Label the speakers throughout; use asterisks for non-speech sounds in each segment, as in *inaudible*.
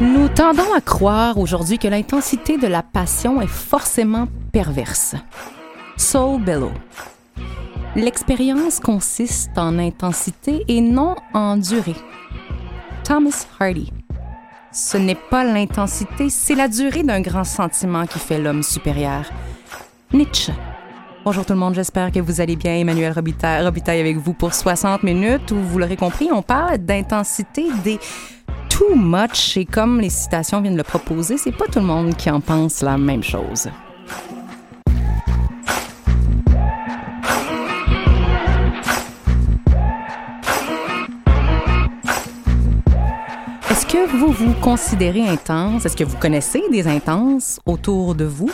Speaker 1: Nous tendons à croire aujourd'hui que l'intensité de la passion est forcément perverse. Soul Bellow. L'expérience consiste en intensité et non en durée. Thomas Hardy. Ce n'est pas l'intensité, c'est la durée d'un grand sentiment qui fait l'homme supérieur. Nietzsche. Bonjour tout le monde, j'espère que vous allez bien. Emmanuel Robitaille, Robitaille avec vous pour 60 minutes où, vous l'aurez compris, on parle d'intensité des too much et comme les citations viennent le proposer, c'est pas tout le monde qui en pense la même chose. Est-ce que vous vous considérez intense? Est-ce que vous connaissez des intenses autour de vous?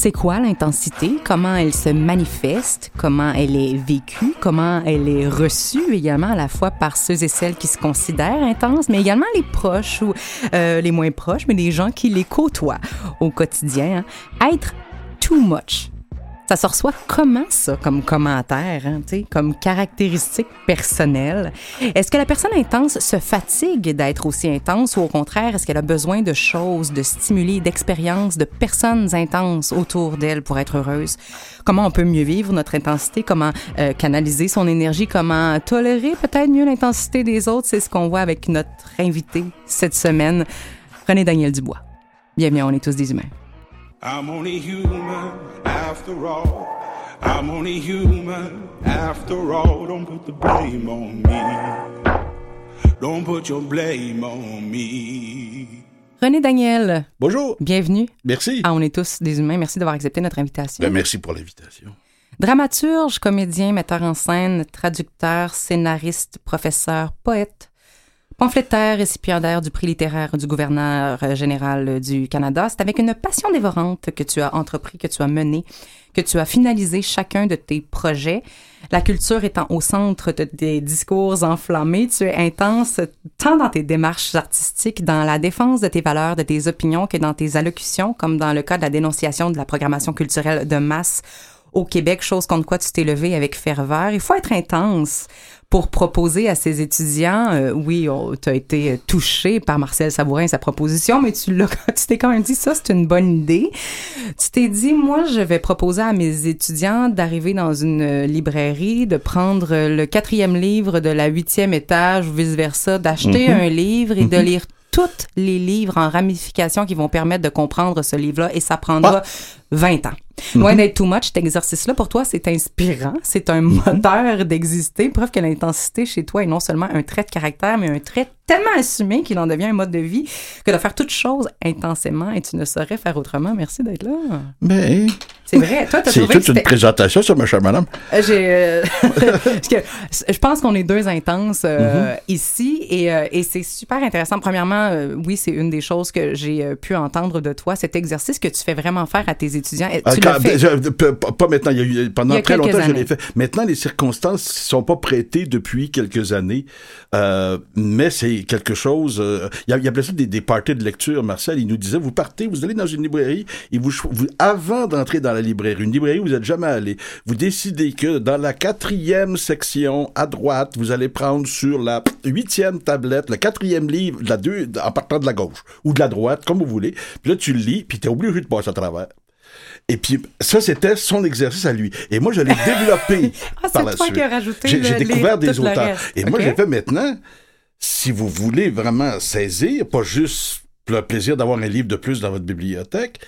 Speaker 1: C'est quoi l'intensité? Comment elle se manifeste? Comment elle est vécue? Comment elle est reçue également à la fois par ceux et celles qui se considèrent intenses, mais également les proches ou euh, les moins proches, mais les gens qui les côtoient au quotidien. hein? Être too much. Ça se reçoit comment ça, comme commentaire, hein, comme caractéristique personnelle? Est-ce que la personne intense se fatigue d'être aussi intense ou au contraire, est-ce qu'elle a besoin de choses, de stimuli, d'expériences, de personnes intenses autour d'elle pour être heureuse? Comment on peut mieux vivre notre intensité? Comment euh, canaliser son énergie? Comment tolérer peut-être mieux l'intensité des autres? C'est ce qu'on voit avec notre invité cette semaine, René Daniel Dubois. Bienvenue, on est tous des humains.
Speaker 2: I'm only human after all. I'm only human after all. Don't put the blame on me. Don't put your blame on me.
Speaker 1: René Daniel,
Speaker 3: Bonjour.
Speaker 1: bienvenue.
Speaker 3: Merci.
Speaker 1: Ah, on est tous des humains. Merci d'avoir accepté notre invitation.
Speaker 3: Ben, merci pour l'invitation.
Speaker 1: Dramaturge, comédien, metteur en scène, traducteur, scénariste, professeur, poète, pamphlétaire, récipiendaire du prix littéraire du gouverneur euh, général du Canada. C'est avec une passion dévorante que tu as entrepris, que tu as mené, que tu as finalisé chacun de tes projets. La culture étant au centre de tes discours enflammés, tu es intense tant dans tes démarches artistiques, dans la défense de tes valeurs, de tes opinions, que dans tes allocutions, comme dans le cas de la dénonciation de la programmation culturelle de masse au Québec, chose contre quoi tu t'es levé avec ferveur. Il faut être intense pour proposer à ses étudiants, euh, oui, tu as été touché par Marcel Sabourin et sa proposition, mais tu l'as, *laughs* tu t'es quand même dit ça, c'est une bonne idée. Tu t'es dit, moi, je vais proposer à mes étudiants d'arriver dans une librairie, de prendre le quatrième livre de la huitième étage ou vice versa, d'acheter un livre et de lire tous les livres en ramification qui vont permettre de comprendre ce livre-là et ça prendra 20 ans. Loin d'être too much, cet exercice-là, pour toi, c'est inspirant, c'est un moteur d'exister, preuve que l'intensité chez toi est non seulement un trait de caractère, mais un trait tellement assumé qu'il en devient un mode de vie que de faire toutes choses intensément et tu ne saurais faire autrement. Merci d'être là.
Speaker 3: Mais
Speaker 1: C'est vrai. Toi, t'as
Speaker 3: c'est
Speaker 1: trouvé
Speaker 3: toute
Speaker 1: que
Speaker 3: une présentation, ça, ma chère madame.
Speaker 1: euh, J'ai, euh, *laughs* je pense qu'on est deux intenses euh,
Speaker 3: Mm-hmm.
Speaker 1: ici et, euh, et c'est super intéressant. Premièrement, euh, oui, c'est une des choses que j'ai pu entendre de toi, cet exercice que tu fais vraiment faire à tes étudiants.
Speaker 3: Ah,
Speaker 1: Tu
Speaker 3: quand- je- p- pas maintenant, il y a eu, pendant
Speaker 1: Il y a
Speaker 3: très longtemps, je
Speaker 1: années.
Speaker 3: l'ai fait. Maintenant, les circonstances ne sont pas prêtées depuis quelques années, euh, mais c'est quelque chose. euh, il, y appelait ça des, des parties de lecture, Marcel. Il nous disait vous partez, vous allez dans une librairie et vous, vous avant d'entrer dans la librairie, une librairie où vous n'êtes jamais allé, vous décidez que dans la quatrième section à droite, vous allez prendre sur la huitième tablette le quatrième livre, la deux, en partant de la gauche ou de la droite, comme vous voulez. Puis là, tu le lis, puis tu es obligé de passer à travers. Et puis, ça, c'était son exercice à lui. Et moi, je l'ai développé *laughs*
Speaker 1: Ah, c'est
Speaker 3: par la
Speaker 1: toi
Speaker 3: suite.
Speaker 1: qui as rajouté
Speaker 3: J'ai
Speaker 1: le-
Speaker 3: j'ai
Speaker 1: les-
Speaker 3: découvert des auteurs. Et moi, j'ai fait maintenant, si vous voulez vraiment saisir, pas juste le plaisir d'avoir un livre de plus dans votre bibliothèque,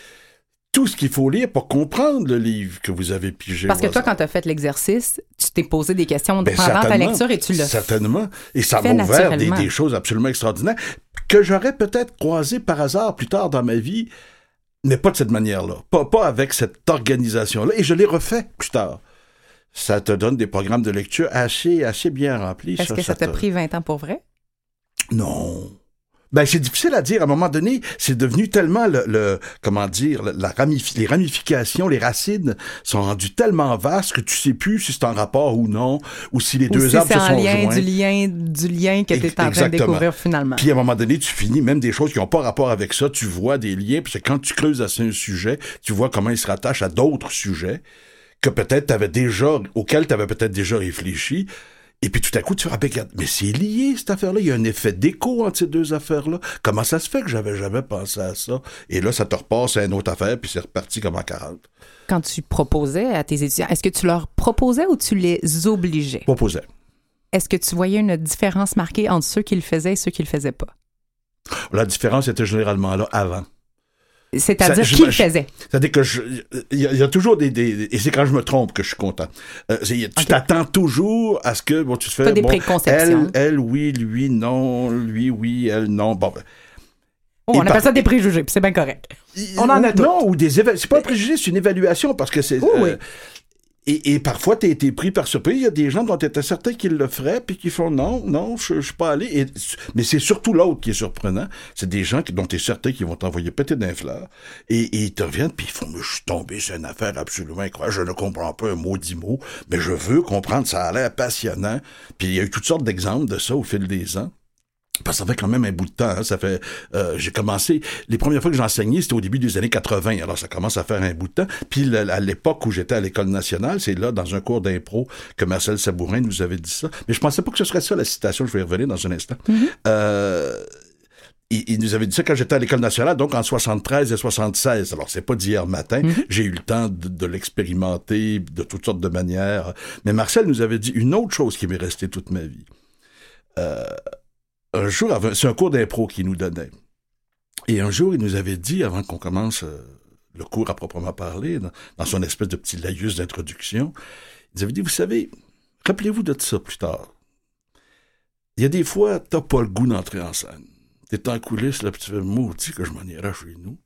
Speaker 3: tout ce qu'il faut lire pour comprendre le livre que vous avez pigé.
Speaker 1: Parce que toi, quand tu as fait l'exercice, tu t'es posé des questions
Speaker 3: Ben,
Speaker 1: pendant ta lecture et tu l'as fait.
Speaker 3: Certainement. Et ça m'a ouvert des, des choses absolument extraordinaires que j'aurais peut-être croisées par hasard plus tard dans ma vie, mais pas de cette manière-là. Pas, pas avec cette organisation-là. Et je l'ai refait plus tard. Ça te donne des programmes de lecture assez, assez bien remplis.
Speaker 1: Est-ce que ça t'a pris 20 ans pour vrai?
Speaker 3: Non. Ben, c'est difficile à dire. À un moment donné, c'est devenu tellement le, le comment dire, la ramif les ramifications, les racines sont rendues tellement vastes que tu sais plus si c'est en rapport ou non, ou si les deux arbres se sont
Speaker 1: lien,
Speaker 3: joints.
Speaker 1: du lien, du lien que tu es en train de découvrir finalement.
Speaker 3: Puis à un moment donné, tu finis même des choses qui n'ont pas rapport avec ça. Tu vois des liens, que quand tu creuses assez un sujet, tu vois comment il se rattache à d'autres sujets que peut-être tu avais déjà, auxquels tu avais peut-être déjà réfléchi. Et puis tout à coup, tu fais, ah, mais c'est lié cette affaire-là. Il y a un effet d'écho entre ces deux affaires-là. Comment ça se fait que j'avais jamais pensé à ça? Et là, ça te repasse à une autre affaire, puis c'est reparti comme en 40.
Speaker 1: Quand tu proposais à tes étudiants, est-ce que tu leur proposais ou tu les obligeais?
Speaker 3: Proposais.
Speaker 1: Est-ce que tu voyais une différence marquée entre ceux qui le faisaient et ceux qui le faisaient pas?
Speaker 3: La différence était généralement là avant.
Speaker 1: C'est-à-dire qui le faisait.
Speaker 3: C'est-à-dire que il y, a toujours des, des et c'est quand je me trompe que je suis content. Euh, tu t'attends toujours à ce que bon tu te fais
Speaker 1: des
Speaker 3: bon,
Speaker 1: préconceptions.
Speaker 3: Elle, elle oui, lui non, lui oui, elle non. Bon. Ben,
Speaker 1: oh, on appelle ça des préjugés, c'est bien correct. On en a
Speaker 3: Non, ou des c'est pas un préjugé, c'est une évaluation parce que c'est
Speaker 1: oui.
Speaker 3: Euh, et, parfois, tu été pris par surprise. Il y a des gens dont tu étais certain qu'ils le feraient, puis qui font non, non, je ne suis pas allé. Mais c'est surtout l'autre qui est surprenant. C'est des gens dont tu es certain qu'ils vont t'envoyer péter d'un fleur. Et, et, ils te reviennent, puis ils font, je suis tombé c'est une affaire absolument incroyable. Je ne comprends pas un mot dix mots, mais je veux comprendre. Ça a l'air passionnant. Puis il y a eu toutes sortes d'exemples de ça au fil des ans. Parce que ça fait quand même un bout de temps. Hein. Ça fait, euh, j'ai commencé. Les premières fois que j'enseignais, c'était au début des années 80. Alors ça commence à faire un bout de temps. Puis à l'époque où j'étais à l'école nationale, c'est là dans un cours d'impro que Marcel Sabourin nous avait dit ça. Mais je pensais pas que ce serait ça la citation. Je vais y revenir dans un instant.
Speaker 1: Mm-hmm.
Speaker 3: euh, il, nous avait dit ça quand j'étais à l'école nationale, donc en 73 et 76. Alors, c'est pas d'hier matin.
Speaker 1: Mm-hmm.
Speaker 3: J'ai eu le temps de, de l'expérimenter de toutes sortes de manières. Mais Marcel nous avait dit une autre chose qui m'est restée toute ma vie. Euh, un jour, c'est un cours d'impro qu'il nous donnait. Et un jour, il nous avait dit, avant qu'on commence euh, le cours à proprement parler, dans, son espèce de petit laïus d'introduction, il nous avait dit, vous savez, rappelez-vous de ça plus tard. Il y a des fois, t'as pas le goût d'entrer en scène. T'es en coulisses, là, tu fais, maudit que je m'en irai chez nous.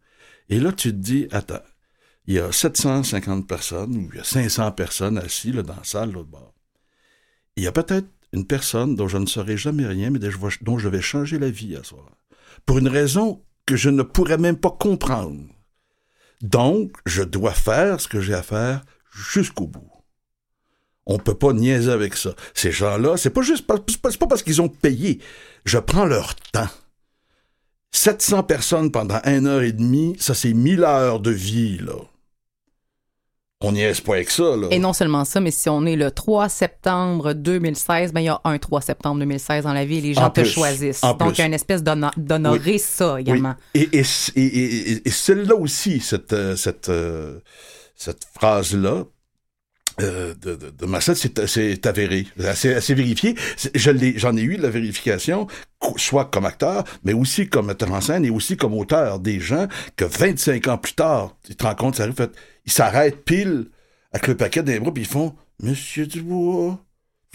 Speaker 3: Et là, tu te dis, attends, il y a 750 personnes, ou il y a 500 personnes assises dans la salle, l'autre bord. Il y a peut-être une personne dont je ne saurai jamais rien, mais dont je vais changer la vie à soi. Pour une raison que je ne pourrais même pas comprendre. Donc, je dois faire ce que j'ai à faire jusqu'au bout. On peut pas niaiser avec ça. Ces gens-là, c'est pas juste, pas parce qu'ils ont payé. Je prends leur temps. 700 personnes pendant une heure et demie, ça c'est 1000 heures de vie, là on n'y est pas avec ça. Là.
Speaker 1: Et non seulement ça, mais si on est le 3 septembre 2016, ben il y a un 3 septembre 2016 dans la vie et les gens te choisissent. Donc, il y a une espèce d'honorer ça également.
Speaker 3: Et, et, et, et celle-là aussi, cette, euh, cette, euh, cette phrase-là, euh, de, de, de Marcel, c'est avéré, c'est vérifié. J'en ai, eu la vérification, soit comme acteur, mais aussi comme metteur en scène et aussi comme auteur. Des gens que 25 ans plus tard, tu te rends compte, ça arrive, ils s'arrêtent pile avec le paquet des bras, puis ils font Monsieur Dubois.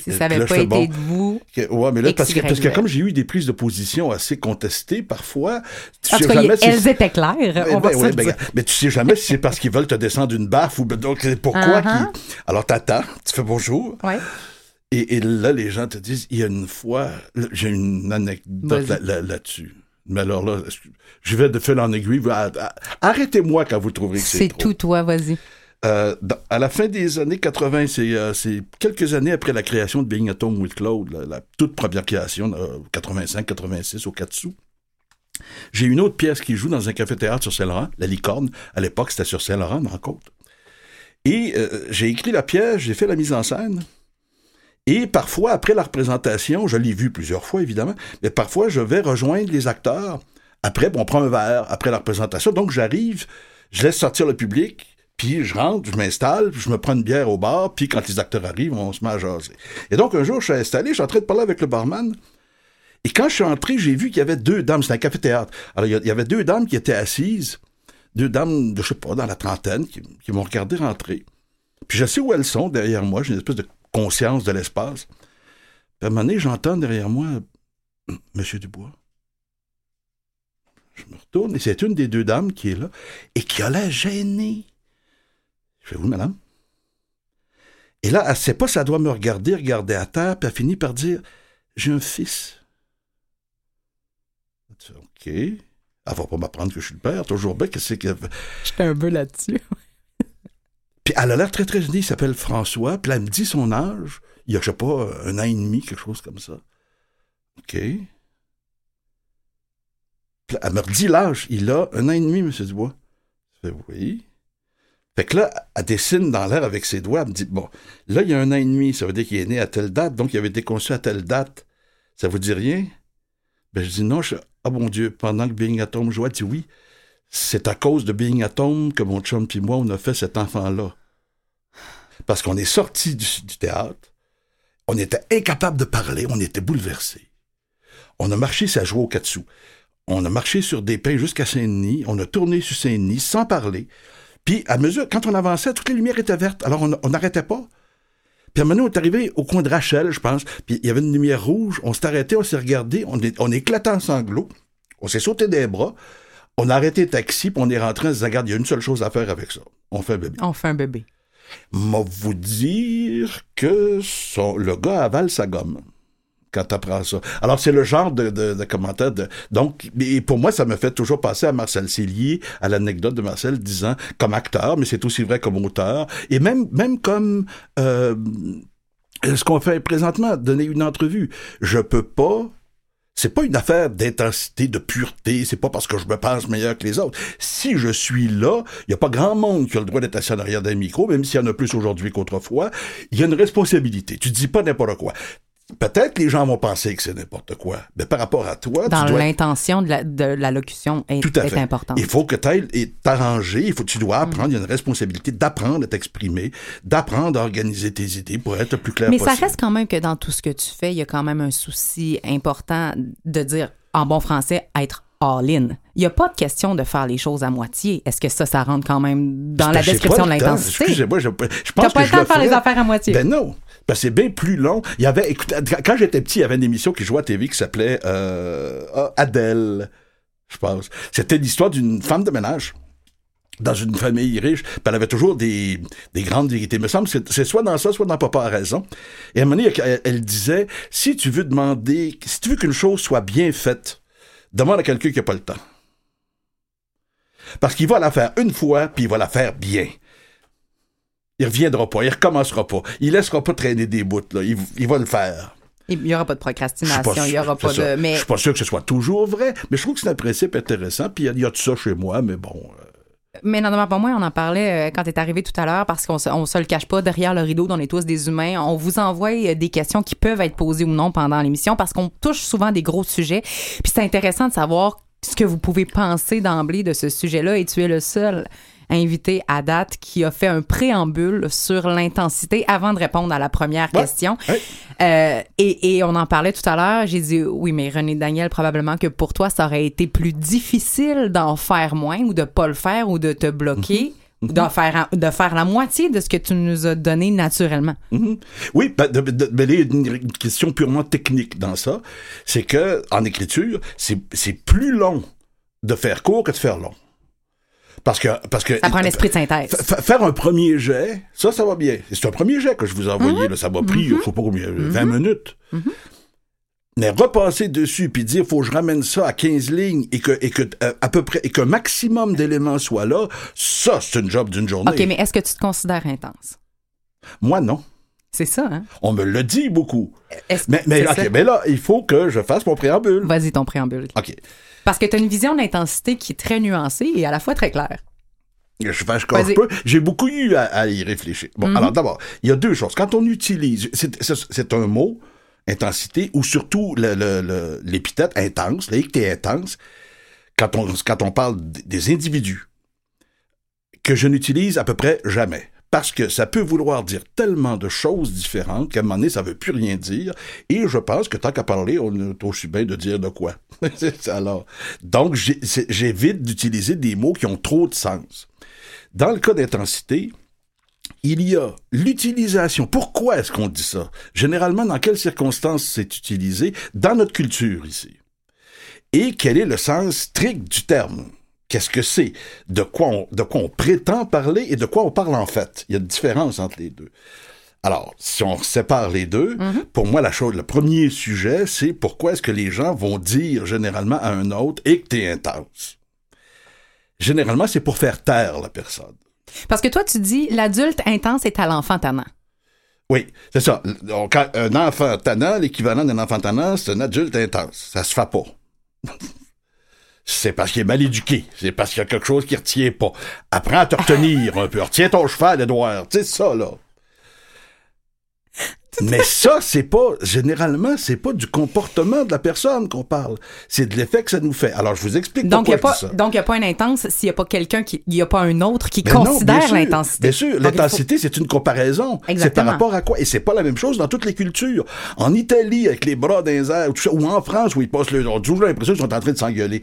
Speaker 1: Si ça n'avait pas été de vous.
Speaker 3: ouais, mais là, parce que, parce que comme j'ai eu des prises de position assez contestées parfois,
Speaker 1: tu sais jamais si elles étaient claires. on va
Speaker 3: ben, ben, mais tu sais jamais si c'est parce qu'ils veulent te descendre une baffe ou donc pourquoi. Uh Alors t'attends, tu fais bonjour.
Speaker 1: Ouais.
Speaker 3: Et, et, là, les gens te disent, il y a une fois, j'ai une anecdote là-dessus. mais alors là, je vais de fil en aiguille. Arrêtez-moi quand vous trouverez que c'est
Speaker 1: C'est tout toi, vas-y.
Speaker 3: Euh, à la fin des années 80, euh, c'est quelques années après la création de Being at Home with Claude, la, toute première création, 85-86 au 4 sous. J'ai une autre pièce qui joue dans un café-théâtre sur Saint-Laurent, La Licorne. À l'époque, c'était sur Saint-Laurent, dans côte. Et euh, j'ai écrit la pièce, j'ai fait la mise en scène. Et parfois, après la représentation, je l'ai vu plusieurs fois, évidemment, mais parfois, je vais rejoindre les acteurs. Après, bon, on prend un verre après la représentation. Donc, j'arrive, je laisse sortir le public, puis je rentre, je m'installe, je me prends une bière au bar, puis quand les acteurs arrivent, on se met à jaser. Et donc, un jour, je suis installé, je suis en train de parler avec le barman, et quand je suis entré, j'ai vu qu'il y avait deux dames, c'était un café-théâtre. Alors, il y avait deux dames qui étaient assises, deux dames, de, je sais pas, dans la trentaine, qui, m'ont regardé rentrer. Puis je sais où elles sont derrière moi, j'ai une espèce de conscience de l'espace. Puis à un moment donné, j'entends derrière moi, Monsieur Dubois. Je me retourne, et c'est une des deux dames qui est là, et qui a l'air gênée. Je fais, oui, madame. Et là, elle ne sait pas si elle doit me regarder, regarder à terre, puis elle finit par dire, j'ai un fils. OK. Elle va pas m'apprendre que je suis le père. Toujours bien, qu'est-ce que.
Speaker 1: J'étais un peu là-dessus. *laughs*
Speaker 3: Puis elle a l'air très, très jeune. Il s'appelle François. Puis elle me dit son âge. Il y a, je sais pas, un an et demi, quelque chose comme ça. OK. Puis elle me redit l'âge. Il a un an et demi, M. Dubois. Je fais oui. Fait que là, elle dessine dans l'air avec ses doigts. Elle me dit, bon, là, il y a un an et demi. Ça veut dire qu'il est né à telle date. Donc, il avait été conçu à telle date. Ça vous dit rien? Ben, je dis non. Je, ah, bon Dieu, pendant que Being Atom jouait, dit oui. C'est à cause de Being Atom que mon chum et moi, on a fait cet enfant-là. Parce qu'on est sorti du, théâtre. On était incapable de parler. On était bouleversés. On a marché, ça jouait au katsu. On a marché sur des pins jusqu'à Saint-Denis. On a tourné sur Saint-Denis sans parler. Puis, à mesure, quand on avançait, toutes les lumières étaient vertes. Alors, on n'arrêtait pas. Puis, à un moment, on est arrivé au coin de Rachel, je pense. Puis, il y avait une lumière rouge. On s'est arrêté, on s'est regardé. On, est, on éclatait en sanglots. On s'est sauté des bras. On a arrêté le taxi, puis on est rentré en se disant, regarde, il y a une seule chose à faire avec ça. On fait un bébé.
Speaker 1: On fait un bébé.
Speaker 3: M'a vous dire que son, le gars avale sa gomme quand t'apprends ça. Alors, c'est le genre de, de, de commentaire de... Donc, pour moi, ça me fait toujours passer à Marcel. Lié à l'anecdote de Marcel disant, comme acteur, mais c'est aussi vrai comme auteur, et même, même comme... Euh, ce qu'on fait présentement, donner une entrevue. Je peux pas c'est pas une affaire d'intensité, de pureté, c'est pas parce que je me pense meilleur que les autres. Si je suis là, il y a pas grand monde qui a le droit d'être assis en arrière d'un micro, même s'il y en a plus aujourd'hui qu'autrefois, il y a une responsabilité. Tu dis pas n'importe quoi. Peut-être que les gens vont penser que c'est n'importe quoi. Mais par rapport à toi,
Speaker 1: Dans l'intention de la, de est,
Speaker 3: Tout à
Speaker 1: est
Speaker 3: fait.
Speaker 1: importante.
Speaker 3: Il faut que tu t'arranger, il faut tu dois apprendre, il y a une responsabilité d'apprendre à t'exprimer, d'apprendre à organiser tes idées pour être le plus clair
Speaker 1: Mais
Speaker 3: possible.
Speaker 1: ça reste quand même que dans tout ce que tu fais, il y a quand même un souci important de dire, en bon français, être all-in. Il n'y a pas de question de faire les choses à moitié. Est-ce que ça, ça rentre quand même dans la description de l'intensité?
Speaker 3: Excusez-moi, je, je pense
Speaker 1: pas
Speaker 3: que
Speaker 1: le temps
Speaker 3: le
Speaker 1: de faire les affaires à moitié.
Speaker 3: Ben non. Que c'est bien plus long. Il y avait, écoute, quand j'étais petit, il y avait une émission qui jouait à TV qui s'appelait euh, Adèle, je pense. C'était l'histoire d'une femme de ménage dans une famille riche, puis elle avait toujours des, des grandes vérités. Il me semble que c'est- c'est soit dans ça, soit dans Papa a raison. Et à un moment donné, elle, elle disait, si tu veux demander, si tu veux qu'une chose soit bien faite, demande à quelqu'un qui n'a pas le temps. Parce qu'il va la faire une fois, puis il va la faire bien. Il reviendra pas, il recommencera pas. Il laissera pas traîner des bouts, là. Il, il va le faire.
Speaker 1: Il n'y aura pas de procrastination, il n'y aura pas de... Mais
Speaker 3: Je suis pas sûr que ce soit toujours vrai, mais je trouve que c'est un principe intéressant. Puis il y a- il y, a de ça chez moi, mais bon. euh,
Speaker 1: Mais non, pas moi, on en parlait euh, quand tu es arrivé tout à l'heure parce qu'on se, se le cache pas derrière le rideau, on est tous des humains. On vous envoie euh, des questions qui peuvent être posées ou non pendant l'émission parce qu'on touche souvent des gros sujets. Puis c'est intéressant de savoir ce que vous pouvez penser d'emblée de ce sujet-là et tu es le seul invité à date qui a fait un préambule sur l'intensité avant de répondre à la première
Speaker 3: Ouais.
Speaker 1: question.
Speaker 3: Ouais.
Speaker 1: Euh, et, et on en parlait tout à l'heure. J'ai dit oui, mais René Daniel, probablement que pour toi, ça aurait été plus difficile d'en faire moins ou de pas le faire ou de te bloquer. ou d'en faire, de faire la moitié de ce que tu nous as donné naturellement.
Speaker 3: Mhm. Oui, ben, de, de- mais il y a une, question purement technique dans ça. C'est que en écriture, c'est c'est plus long de faire court que de faire long. Parce que parce que
Speaker 1: Ça prend un esprit de synthèse.
Speaker 3: Fa- fa- faire un premier jet, ça, ça va bien. C'est un premier jet que je vous ai envoyé.
Speaker 1: Mhm.
Speaker 3: Là, ça m'a pris, je sais pas combien, 20 minutes. Mais repasser dessus puis dire faut que je ramène ça à 15 lignes et que et que euh, à peu près et qu'un maximum d'éléments soient là, ça c'est une job d'une journée.
Speaker 1: OK, mais est-ce que tu te considères intense?
Speaker 3: Moi non.
Speaker 1: C'est ça, hein?
Speaker 3: On me le dit beaucoup.
Speaker 1: Est-ce-
Speaker 3: Mais mais,
Speaker 1: c'est
Speaker 3: ok,
Speaker 1: ça?
Speaker 3: mais là il faut que je fasse mon préambule.
Speaker 1: Vas-y, ton préambule.
Speaker 3: Ok.
Speaker 1: Parce que tu as une vision d'intensité qui est très nuancée et à la fois très claire.
Speaker 3: Je je
Speaker 1: Vas-y.
Speaker 3: peux. J'ai beaucoup eu à, à y réfléchir. Bon,
Speaker 1: Mhm.
Speaker 3: alors d'abord, il y a deux choses. Quand on utilise, c'est- un mot, intensité, ou surtout le- le- le- l'épithète intense, l'équité intense, quand on, quand on parle des individus, que je n'utilise à peu près jamais. Parce que ça peut vouloir dire tellement de choses différentes qu'à un moment donné, ça veut plus rien dire. Et je pense que tant qu'à parler, on est aussi bien de dire de quoi. *laughs* Alors, donc, j'évite d'utiliser des mots qui ont trop de sens. Dans le cas d'intensité, il y a l'utilisation. Pourquoi est-ce qu'on dit ça? Généralement, dans quelles circonstances c'est utilisé? Dans notre culture ici? Et quel est le sens strict du terme? Qu'est-ce que c'est? De quoi, on, de quoi on prétend parler et de quoi on parle en fait? Il y a une différence entre les deux. Alors, si on sépare les deux, pour moi, la chose, le premier sujet, c'est pourquoi est-ce que les gens vont dire généralement à un autre et que t'es intense. Généralement, c'est pour faire taire la personne.
Speaker 1: Parce que toi, tu dis l'adulte intense est à l'enfant tannant.
Speaker 3: Oui, c'est ça. Donc, un enfant tannant, l'équivalent d'un enfant tannant, c'est un adulte intense. Ça se fait pas. C'est parce qu'il est mal éduqué. C'est parce qu'il y a quelque chose qui retient pas. Apprends à te retenir un peu. Retiens ton cheval, Edouard. Sais ça, là. Mais ça, c'est pas, généralement, c'est pas du comportement de la personne qu'on parle. C'est de l'effet que ça nous fait. Alors, je vous explique
Speaker 1: Donc, il
Speaker 3: pourquoi
Speaker 1: n'y a,
Speaker 3: je dis
Speaker 1: pas-
Speaker 3: ça.
Speaker 1: donc, il y a pas une intense s'il n'y a pas quelqu'un qui. Il n'y a pas un autre qui
Speaker 3: Ben
Speaker 1: considère l'intensité.
Speaker 3: Bien sûr,
Speaker 1: faut-
Speaker 3: l'intensité, c'est une comparaison. C'est par rapport à quoi? Et c'est pas la même chose dans toutes les cultures. En Italie, avec les bras dans les airs, tout ça, ou en France, où ils passent le... On toujours l'impression qu'ils sont en train de s'engueuler.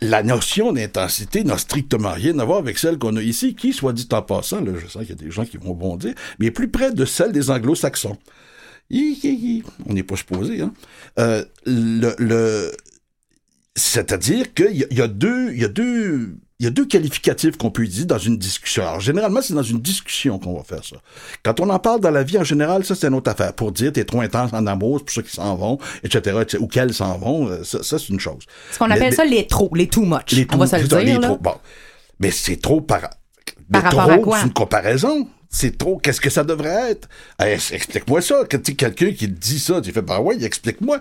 Speaker 3: La notion d'intensité n'a strictement rien à voir avec celle qu'on a ici, qui, soit dit en passant, là, je sens qu'il y a des gens qui vont bondir, mais est plus près de celle des anglo-saxons. Hi, hi, hi. On n'est pas supposé, hein. Euh, le, le, c'est-à-dire qu'il y, a- il y a deux, il y a deux, il y a deux qualificatifs qu'on peut utiliser dans une discussion. Alors, généralement, c'est dans une discussion qu'on va faire ça. Quand on en parle dans la vie, en général, ça, c'est une autre affaire. Pour dire, t'es trop intense en amour, c'est pour ceux qui s'en vont, etc., etc., ou qu'elles s'en vont, euh, ça, ça, c'est une chose.
Speaker 1: Ce qu'on appelle ça les trop, les too much.
Speaker 3: les
Speaker 1: On va se le dire.
Speaker 3: les
Speaker 1: là.
Speaker 3: trous. Bon. Mais c'est trop par.
Speaker 1: Par rapport à
Speaker 3: trop,
Speaker 1: quoi?
Speaker 3: c'est une comparaison. C'est trop. Qu'est-ce que ça devrait être? Eh, explique-moi ça. Quand tu quelqu'un qui dit ça, tu fais, ben ouais, explique-moi.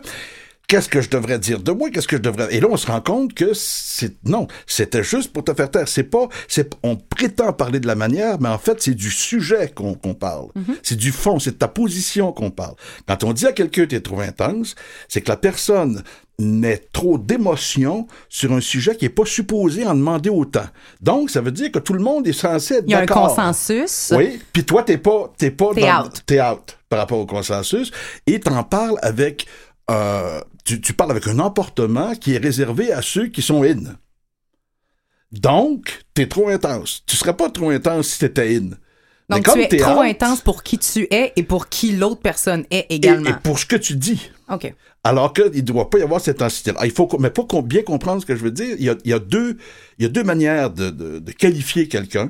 Speaker 3: Qu'est-ce que je devrais dire de moi? Qu'est-ce que je devrais. Et là, on se rend compte que c'est. Non, c'était juste pour te faire taire. C'est pas. C'est, on prétend parler de la manière, mais en fait, c'est du sujet qu'on, qu'on parle. C'est du fond, c'est de ta position qu'on parle. Quand on dit à quelqu'un, t'es trop intense, c'est que la personne met trop d'émotion sur un sujet qui est pas supposé en demander autant. Donc, ça veut dire que tout le monde est censé être
Speaker 1: Il y a un
Speaker 3: d'accord.
Speaker 1: consensus.
Speaker 3: Oui, puis toi, t'es pas, t'es pas
Speaker 1: T'es
Speaker 3: dans-
Speaker 1: out.
Speaker 3: t'es out par rapport au consensus, et t'en parles avec, euh, tu, tu parles avec un emportement qui est réservé à ceux qui sont in. Donc, t'es trop intense. Tu serais pas trop intense si t'étais in. Mais
Speaker 1: Donc,
Speaker 3: comme
Speaker 1: tu es trop
Speaker 3: out,
Speaker 1: intense pour qui tu es et pour qui l'autre personne est également.
Speaker 3: et pour ce que tu dis.
Speaker 1: OK.
Speaker 3: Alors qu'il ne doit pas y avoir cette intensité-là. Ah, Il faut, mais pour bien comprendre ce que je veux dire, il y a, il y a deux, il y a deux manières de, de- de qualifier quelqu'un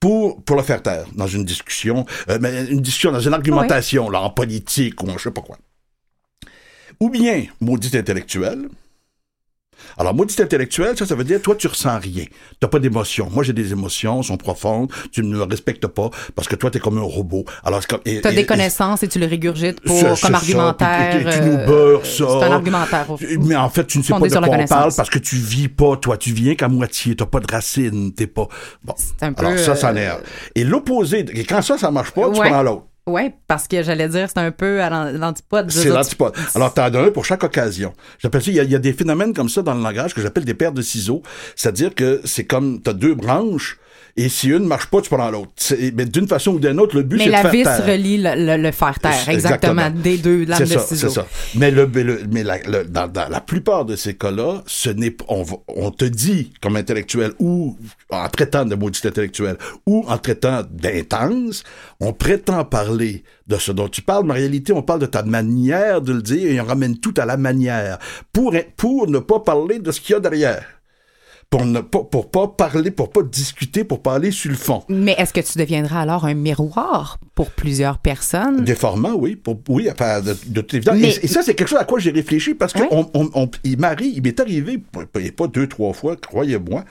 Speaker 3: pour, pour le faire taire dans une discussion, euh, mais une discussion, dans une argumentation, là, en politique ou en je sais pas quoi. Ou bien, maudit intellectuel. Alors, maudit intellectuel, ça, ça veut dire, toi, tu ressens rien. T'as pas d'émotions. Moi, j'ai des émotions, sont profondes. Tu ne me respectes pas parce que toi, t'es comme un robot. Alors, c'est comme, et-
Speaker 1: Tu as
Speaker 3: et-
Speaker 1: des
Speaker 3: et-
Speaker 1: connaissances et tu le régurgites pour,
Speaker 3: Ça,
Speaker 1: comme argumentaire.
Speaker 3: tu- tu nous
Speaker 1: euh,
Speaker 3: beurres ça.
Speaker 1: C'est un argumentaire.
Speaker 3: Mais en fait, tu ne sais pas de quoi on parle parce que tu vis pas, toi. Tu viens qu'à moitié. T'as pas de racines. T'es pas. Bon.
Speaker 1: Un peu,
Speaker 3: Alors, ça, ça
Speaker 1: euh,
Speaker 3: énerve. Et l'opposé, et quand ça, ça marche pas, tu
Speaker 1: Ouais.
Speaker 3: prends l'autre.
Speaker 1: Oui, parce que j'allais dire, c'est un peu à l'an- l'antipode. de
Speaker 3: C'est l'antipode. Alors, t'en as un pour chaque occasion. J'appelle ça, il y, a, il y a des phénomènes comme ça dans le langage que j'appelle des paires de ciseaux. C'est-à-dire que c'est comme, t'as deux branches, et si une marche pas, tu prends l'autre. Mais d'une façon ou d'une autre, le but,
Speaker 1: Mais
Speaker 3: c'est de
Speaker 1: la
Speaker 3: faire
Speaker 1: vis
Speaker 3: taire.
Speaker 1: relie le, le, le faire taire. Exactement.
Speaker 3: exactement.
Speaker 1: Des deux lames de
Speaker 3: ça,
Speaker 1: ciseaux.
Speaker 3: c'est ça. Mais, le, mais, le- mais la, le- dans, dans la plupart de ces cas-là, ce n'est on, on te dit comme intellectuel ou en traitant de maudit intellectuel ou en traitant d'intense, on prétend parler de ce dont tu parles, mais en réalité, on parle de ta manière de le dire et on ramène tout à la manière pour, pour ne pas parler de ce qu'il y a derrière. Pour ne pas, pour pas parler, pour pas discuter, pour parler sur le fond.
Speaker 1: Mais est-ce que tu deviendras alors un miroir pour plusieurs personnes?
Speaker 3: Déformant, oui. Pour, oui, enfin, de, de toute évidence.
Speaker 1: Mais-
Speaker 3: Et, et ça, c'est quelque chose à quoi j'ai réfléchi parce que on, on, on- il m'arrive, il m'est arrivé, pas, pas deux, trois fois, croyez-moi,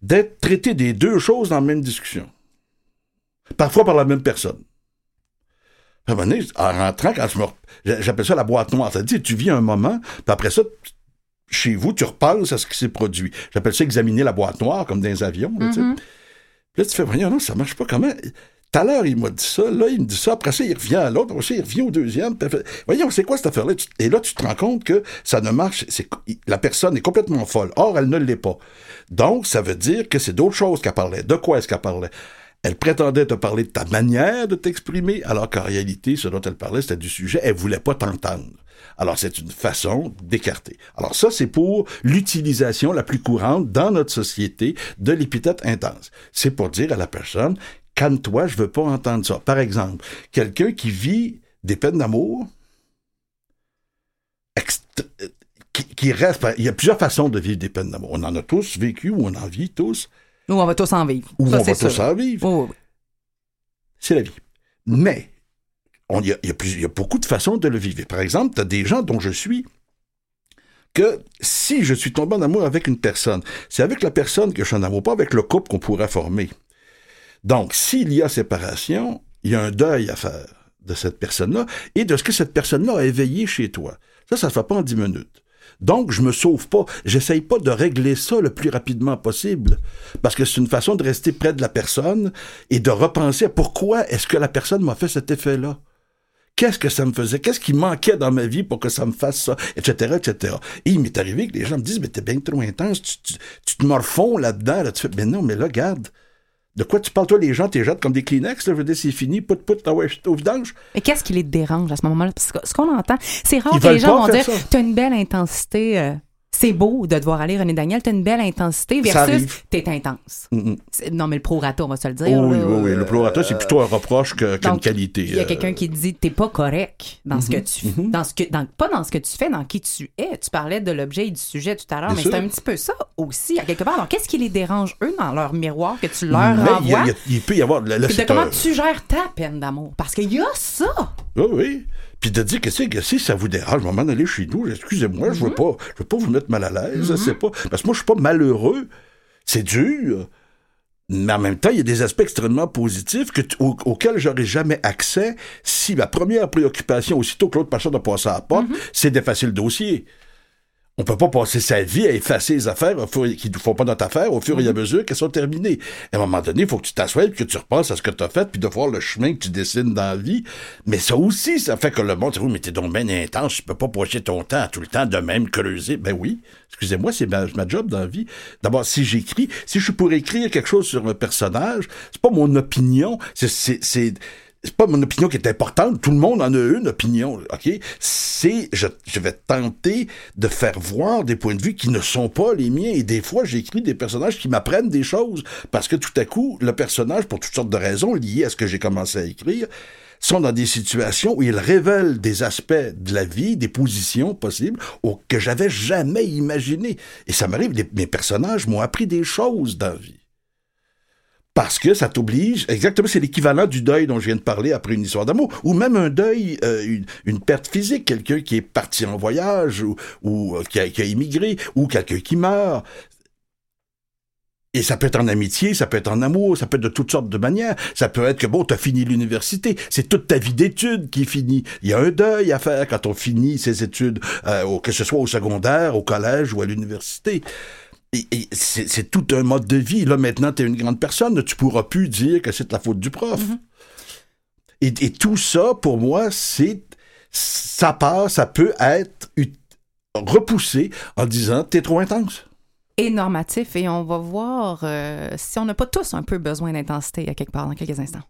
Speaker 3: d'être traité des deux choses dans la même discussion. Parfois par la même personne. À un moment donné, en rentrant, quand je me. J'appelle ça la boîte noire. C'est-à-dire, tu vis un moment, puis après ça, tu- chez vous, tu repenses à ce qui s'est produit. J'appelle ça examiner la boîte noire, comme dans les avions. là.
Speaker 1: Mm-hmm.
Speaker 3: Puis là, tu fais, voyons, non, ça marche pas comment? Tout à l'heure, il m'a dit ça, là, il me dit ça, après ça, il revient à l'autre, après ça, il revient au deuxième. fait, voyons, c'est quoi cette affaire-là? Et là, tu te rends compte que ça ne marche, c'est, la personne est complètement folle. Or, elle ne l'est pas. Donc, ça veut dire que c'est d'autres choses qu'elle parlait. De quoi est-ce qu'elle parlait? Elle prétendait te parler de ta manière de t'exprimer, alors qu'en réalité, ce dont elle parlait, c'était du sujet, elle voulait pas t'entendre. Alors, c'est une façon d'écarter. Alors, ça, c'est pour l'utilisation la plus courante dans notre société de l'épithète intense. C'est pour dire à la personne, calme-toi, je veux pas entendre ça. Par exemple, quelqu'un qui vit des peines d'amour, euh, qui, qui reste, il y a plusieurs façons de vivre des peines d'amour. On en a tous vécu, ou on en vit tous,
Speaker 1: Nous, on va tous en vivre.
Speaker 3: ou
Speaker 1: Ça,
Speaker 3: on va tous en vivre.
Speaker 1: Oui, oui, oui.
Speaker 3: C'est la vie. Mais il y, y, a beaucoup de façons de le vivre. Par exemple, tu as des gens dont je suis que si je suis tombé en amour avec une personne, c'est avec la personne que je suis en amour, pas avec le couple qu'on pourrait former. Donc, s'il y a séparation, il y a un deuil à faire de cette personne-là et de ce que cette personne-là a éveillé chez toi. Ça, ça se fait pas en dix minutes. Donc, je me sauve pas. J'essaye pas de régler ça le plus rapidement possible. Parce que c'est une façon de rester près de la personne et de repenser à pourquoi est-ce que la personne m'a fait cet effet-là. Qu'est-ce que ça me faisait? Qu'est-ce qui manquait dans ma vie pour que ça me fasse ça? Etc., etc. Et il m'est arrivé que les gens me disent, mais t'es bien trop intense, tu, te morfonds là-dedans, là, tu fais, mais non, mais là, garde. De quoi tu parles, toi, les gens, t'es jettes comme des Kleenex, là, je veux dire, c'est fini, put, put, ah ouais, au vidange.
Speaker 1: Mais qu'est-ce qui les dérange à ce moment-là? Parce que ce qu'on entend, c'est rare que les gens vont dire, t'as une belle intensité, euh, c'est beau de devoir aller René Daniel, t'as une belle intensité versus t'es intense. Non, mais le prorata, on va se le dire.
Speaker 3: oui, oui, oui, le prorata, c'est plutôt un reproche qu'une qualité.
Speaker 1: Il y a quelqu'un euh. qui dit t'es pas correct dans ce que mm-hmm. tu fais. Mm-hmm. Dans ce que, dans, pas dans ce que tu fais, dans qui tu es. Tu parlais de l'objet et du sujet tout à l'heure, mais c'est un petit peu ça aussi, à quelque part. Alors, qu'est-ce qui les dérange, eux, dans leur miroir que tu leur renvoies?
Speaker 3: Il, peut y avoir.
Speaker 1: de comment tu gères ta peine d'amour? Parce qu'il y a ça.
Speaker 3: Oui, oui. Puis de dire que c'est que si ça vous dérange, je vais m'en aller chez nous, excusez-moi, je veux mhm. pas, je veux pas vous mettre mal à l'aise, c'est mhm. pas parce que moi je suis pas malheureux, c'est dur. Mais en même temps, il y a des aspects extrêmement positifs que auxquels j'aurais jamais accès si ma première préoccupation, aussitôt que l'autre personne a passé à la porte, mhm. c'est d'effacer le dossier. On peut pas passer sa vie à effacer les affaires qui ne font pas notre affaire au fur et à mhm. mesure qu'elles sont terminées. À un moment donné, il faut que tu t'assoies et que tu repasses à ce que tu as fait puis de voir le chemin que tu dessines dans la vie. Mais ça aussi, ça fait que le monde dit, oui, mais t'es donc bien intense, tu peux pas passer ton temps tout le temps de même creuser. Ben oui. Excusez-moi, c'est ma, ma, job dans la vie. D'abord, si j'écris, si je pourrais écrire quelque chose sur un personnage, c'est pas mon opinion, c'est, c'est, pas mon opinion qui est importante. Tout le monde en a une opinion, ok? C'est, je, je, vais tenter de faire voir des points de vue qui ne sont pas les miens. Et des fois, j'écris des personnages qui m'apprennent des choses. Parce que tout à coup, le personnage, pour toutes sortes de raisons liées à ce que j'ai commencé à écrire, sont dans des situations où ils révèlent des aspects de la vie, des positions possibles que j'avais jamais imaginées. Et ça m'arrive, mes personnages m'ont appris des choses dans la vie parce que ça t'oblige, exactement, c'est l'équivalent du deuil dont je viens de parler après une histoire d'amour, ou même un deuil, euh, une, perte physique, quelqu'un qui est parti en voyage, ou, euh, qui, a, qui, a, immigré, ou quelqu'un qui meurt. Et ça peut être en amitié, ça peut être en amour, ça peut être de toutes sortes de manières. Ça peut être que, bon, t'as fini l'université, c'est toute ta vie d'études qui finit. Il y a un deuil à faire quand on finit ses études, euh, que ce soit au secondaire, au collège ou à l'université c'est tout un mode de vie. Là, maintenant, tu es une grande personne, tu pourras plus dire que c'est la faute du prof. Mm-hmm. et, tout ça, pour moi, c'est ça part, ça peut être repoussé en disant t'es trop intense.
Speaker 1: Et normatif, et on va voir euh, si on n'a pas tous un peu besoin d'intensité à quelque part dans quelques instants.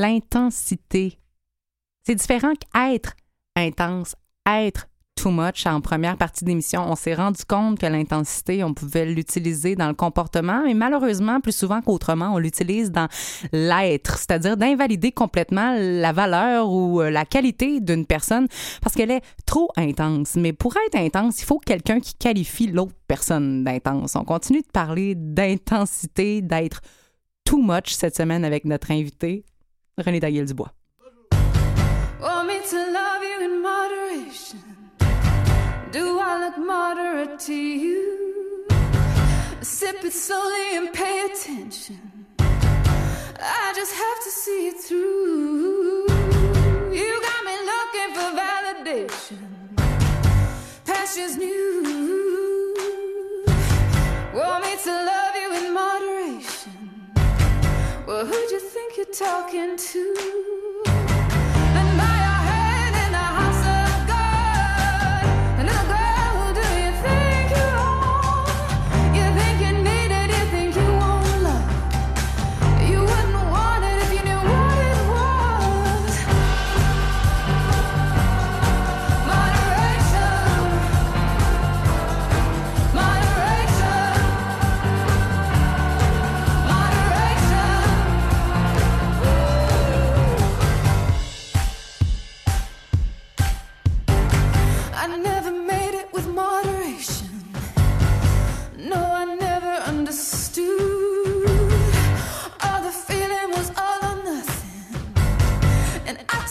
Speaker 1: L'intensité. C'est différent qu'être intense, être too much. En première partie d'émission, on s'est rendu compte que l'intensité, on pouvait l'utiliser dans le comportement, mais malheureusement, plus souvent qu'autrement, on l'utilise dans l'être, c'est-à-dire d'invalider complètement la valeur ou euh, la qualité d'une personne parce qu'elle est trop intense. Mais pour être intense, il faut quelqu'un qui qualifie l'autre personne d'intense. On continue de parler d'intensité, d'être too much cette semaine avec notre invité, René Daguil-Dubois.
Speaker 4: Want me to love you in moderation? Do I look moderate to you? Sip it slowly and pay attention. I just have to see it through. You got me looking for validation. Passion's new. Want me to love you you're talking to?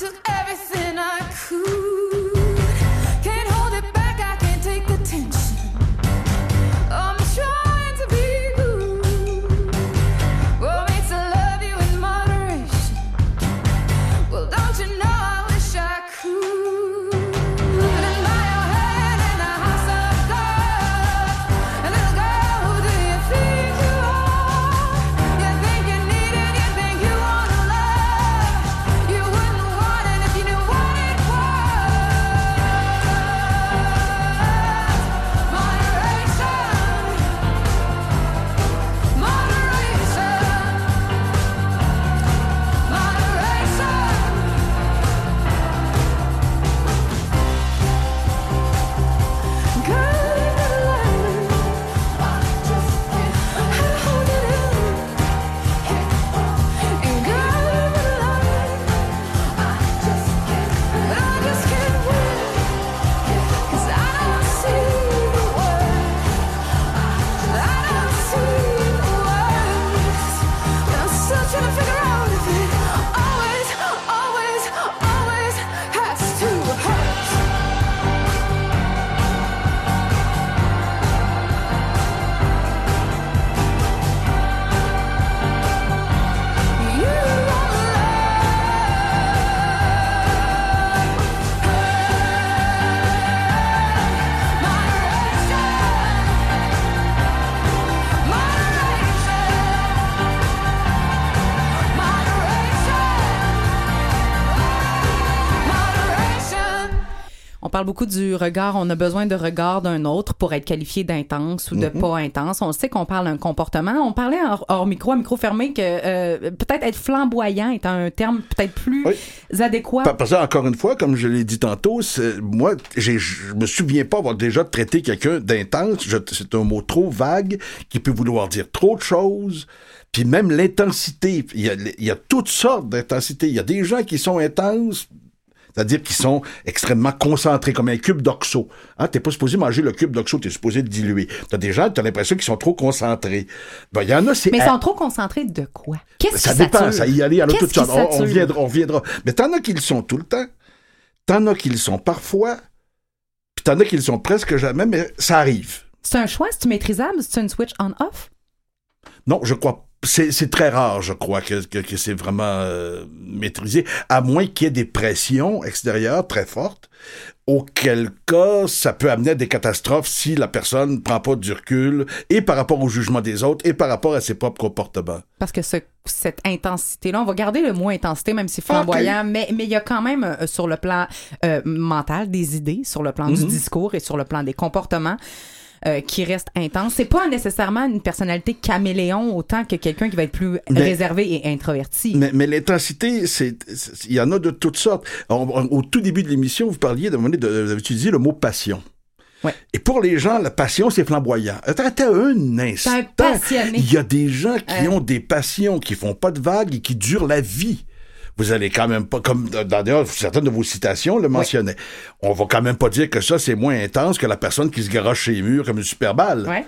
Speaker 4: cause
Speaker 1: On parle beaucoup du regard. On a besoin de regard d'un autre pour être qualifié d'intense ou de pas intense. On sait qu'on parle d'un comportement. On parlait hors, hors micro, à micro fermé, que euh, peut-être être flamboyant est un terme peut-être plus
Speaker 3: Oui.
Speaker 1: adéquat.
Speaker 3: Par- Parce que, encore une fois, comme je l'ai dit tantôt, moi, je me souviens pas avoir déjà traité quelqu'un d'intense. C'est un mot trop vague qui peut vouloir dire trop de choses. Puis même l'intensité, il y, a, il y a toutes sortes d'intensités. Il y a des gens qui sont intenses, c'est-à-dire qu'ils sont extrêmement concentrés, comme un cube d'oxo. Hein, t'es pas supposé manger le cube d'oxo, t'es supposé le diluer. T'as des gens, t'as l'impression qu'ils sont trop concentrés. Ben, il y en a, c'est...
Speaker 1: Mais ils sont trop concentrés de quoi? Qu'est-ce
Speaker 3: Ça
Speaker 1: qui
Speaker 3: dépend,
Speaker 1: sature?
Speaker 3: ça y aller, toutes
Speaker 1: qui
Speaker 3: sortes. On, on reviendra, on reviendra. Mais t'en as qui le sont tout le temps. T'en as qui le sont parfois. Puis t'en as qui le sont presque jamais, mais ça arrive.
Speaker 1: C'est un choix? C'est maîtrisable? C'est une switch on-off?
Speaker 3: Non, je crois. C'est, très rare, je crois, que, que, que c'est vraiment euh, maîtrisé, à moins qu'il y ait des pressions extérieures très fortes, auquel cas ça peut amener à des catastrophes si la personne ne prend pas du recul, et par rapport au jugement des autres, et par rapport à ses propres comportements.
Speaker 1: Parce que ce- cette intensité-là, on va garder le mot intensité, même si flamboyant, mais mais il y a quand même euh, sur le plan euh, mental des idées, sur le plan du discours et sur le plan des comportements. Euh, qui restent intenses. C'est pas nécessairement une personnalité caméléon autant que quelqu'un qui va être plus
Speaker 3: Mais-
Speaker 1: réservé et introverti.
Speaker 3: Mais, mais l'intensité, c'est, il y en a de toutes sortes. On- on- au tout début de l'émission, vous parliez de, de, vous utilisez le mot passion.
Speaker 1: Ouais.
Speaker 3: Et pour les gens, la passion, c'est flamboyant. Attends, attends un instant. Il y a des gens qui
Speaker 1: Euh.
Speaker 3: ont des passions, qui font pas de vagues et qui durent la vie. Vous allez quand même pas, comme d'ailleurs certaines de vos citations le mentionnaient, on va quand même pas dire que ça c'est moins intense que la personne qui se garoche chez les murs comme une super balle.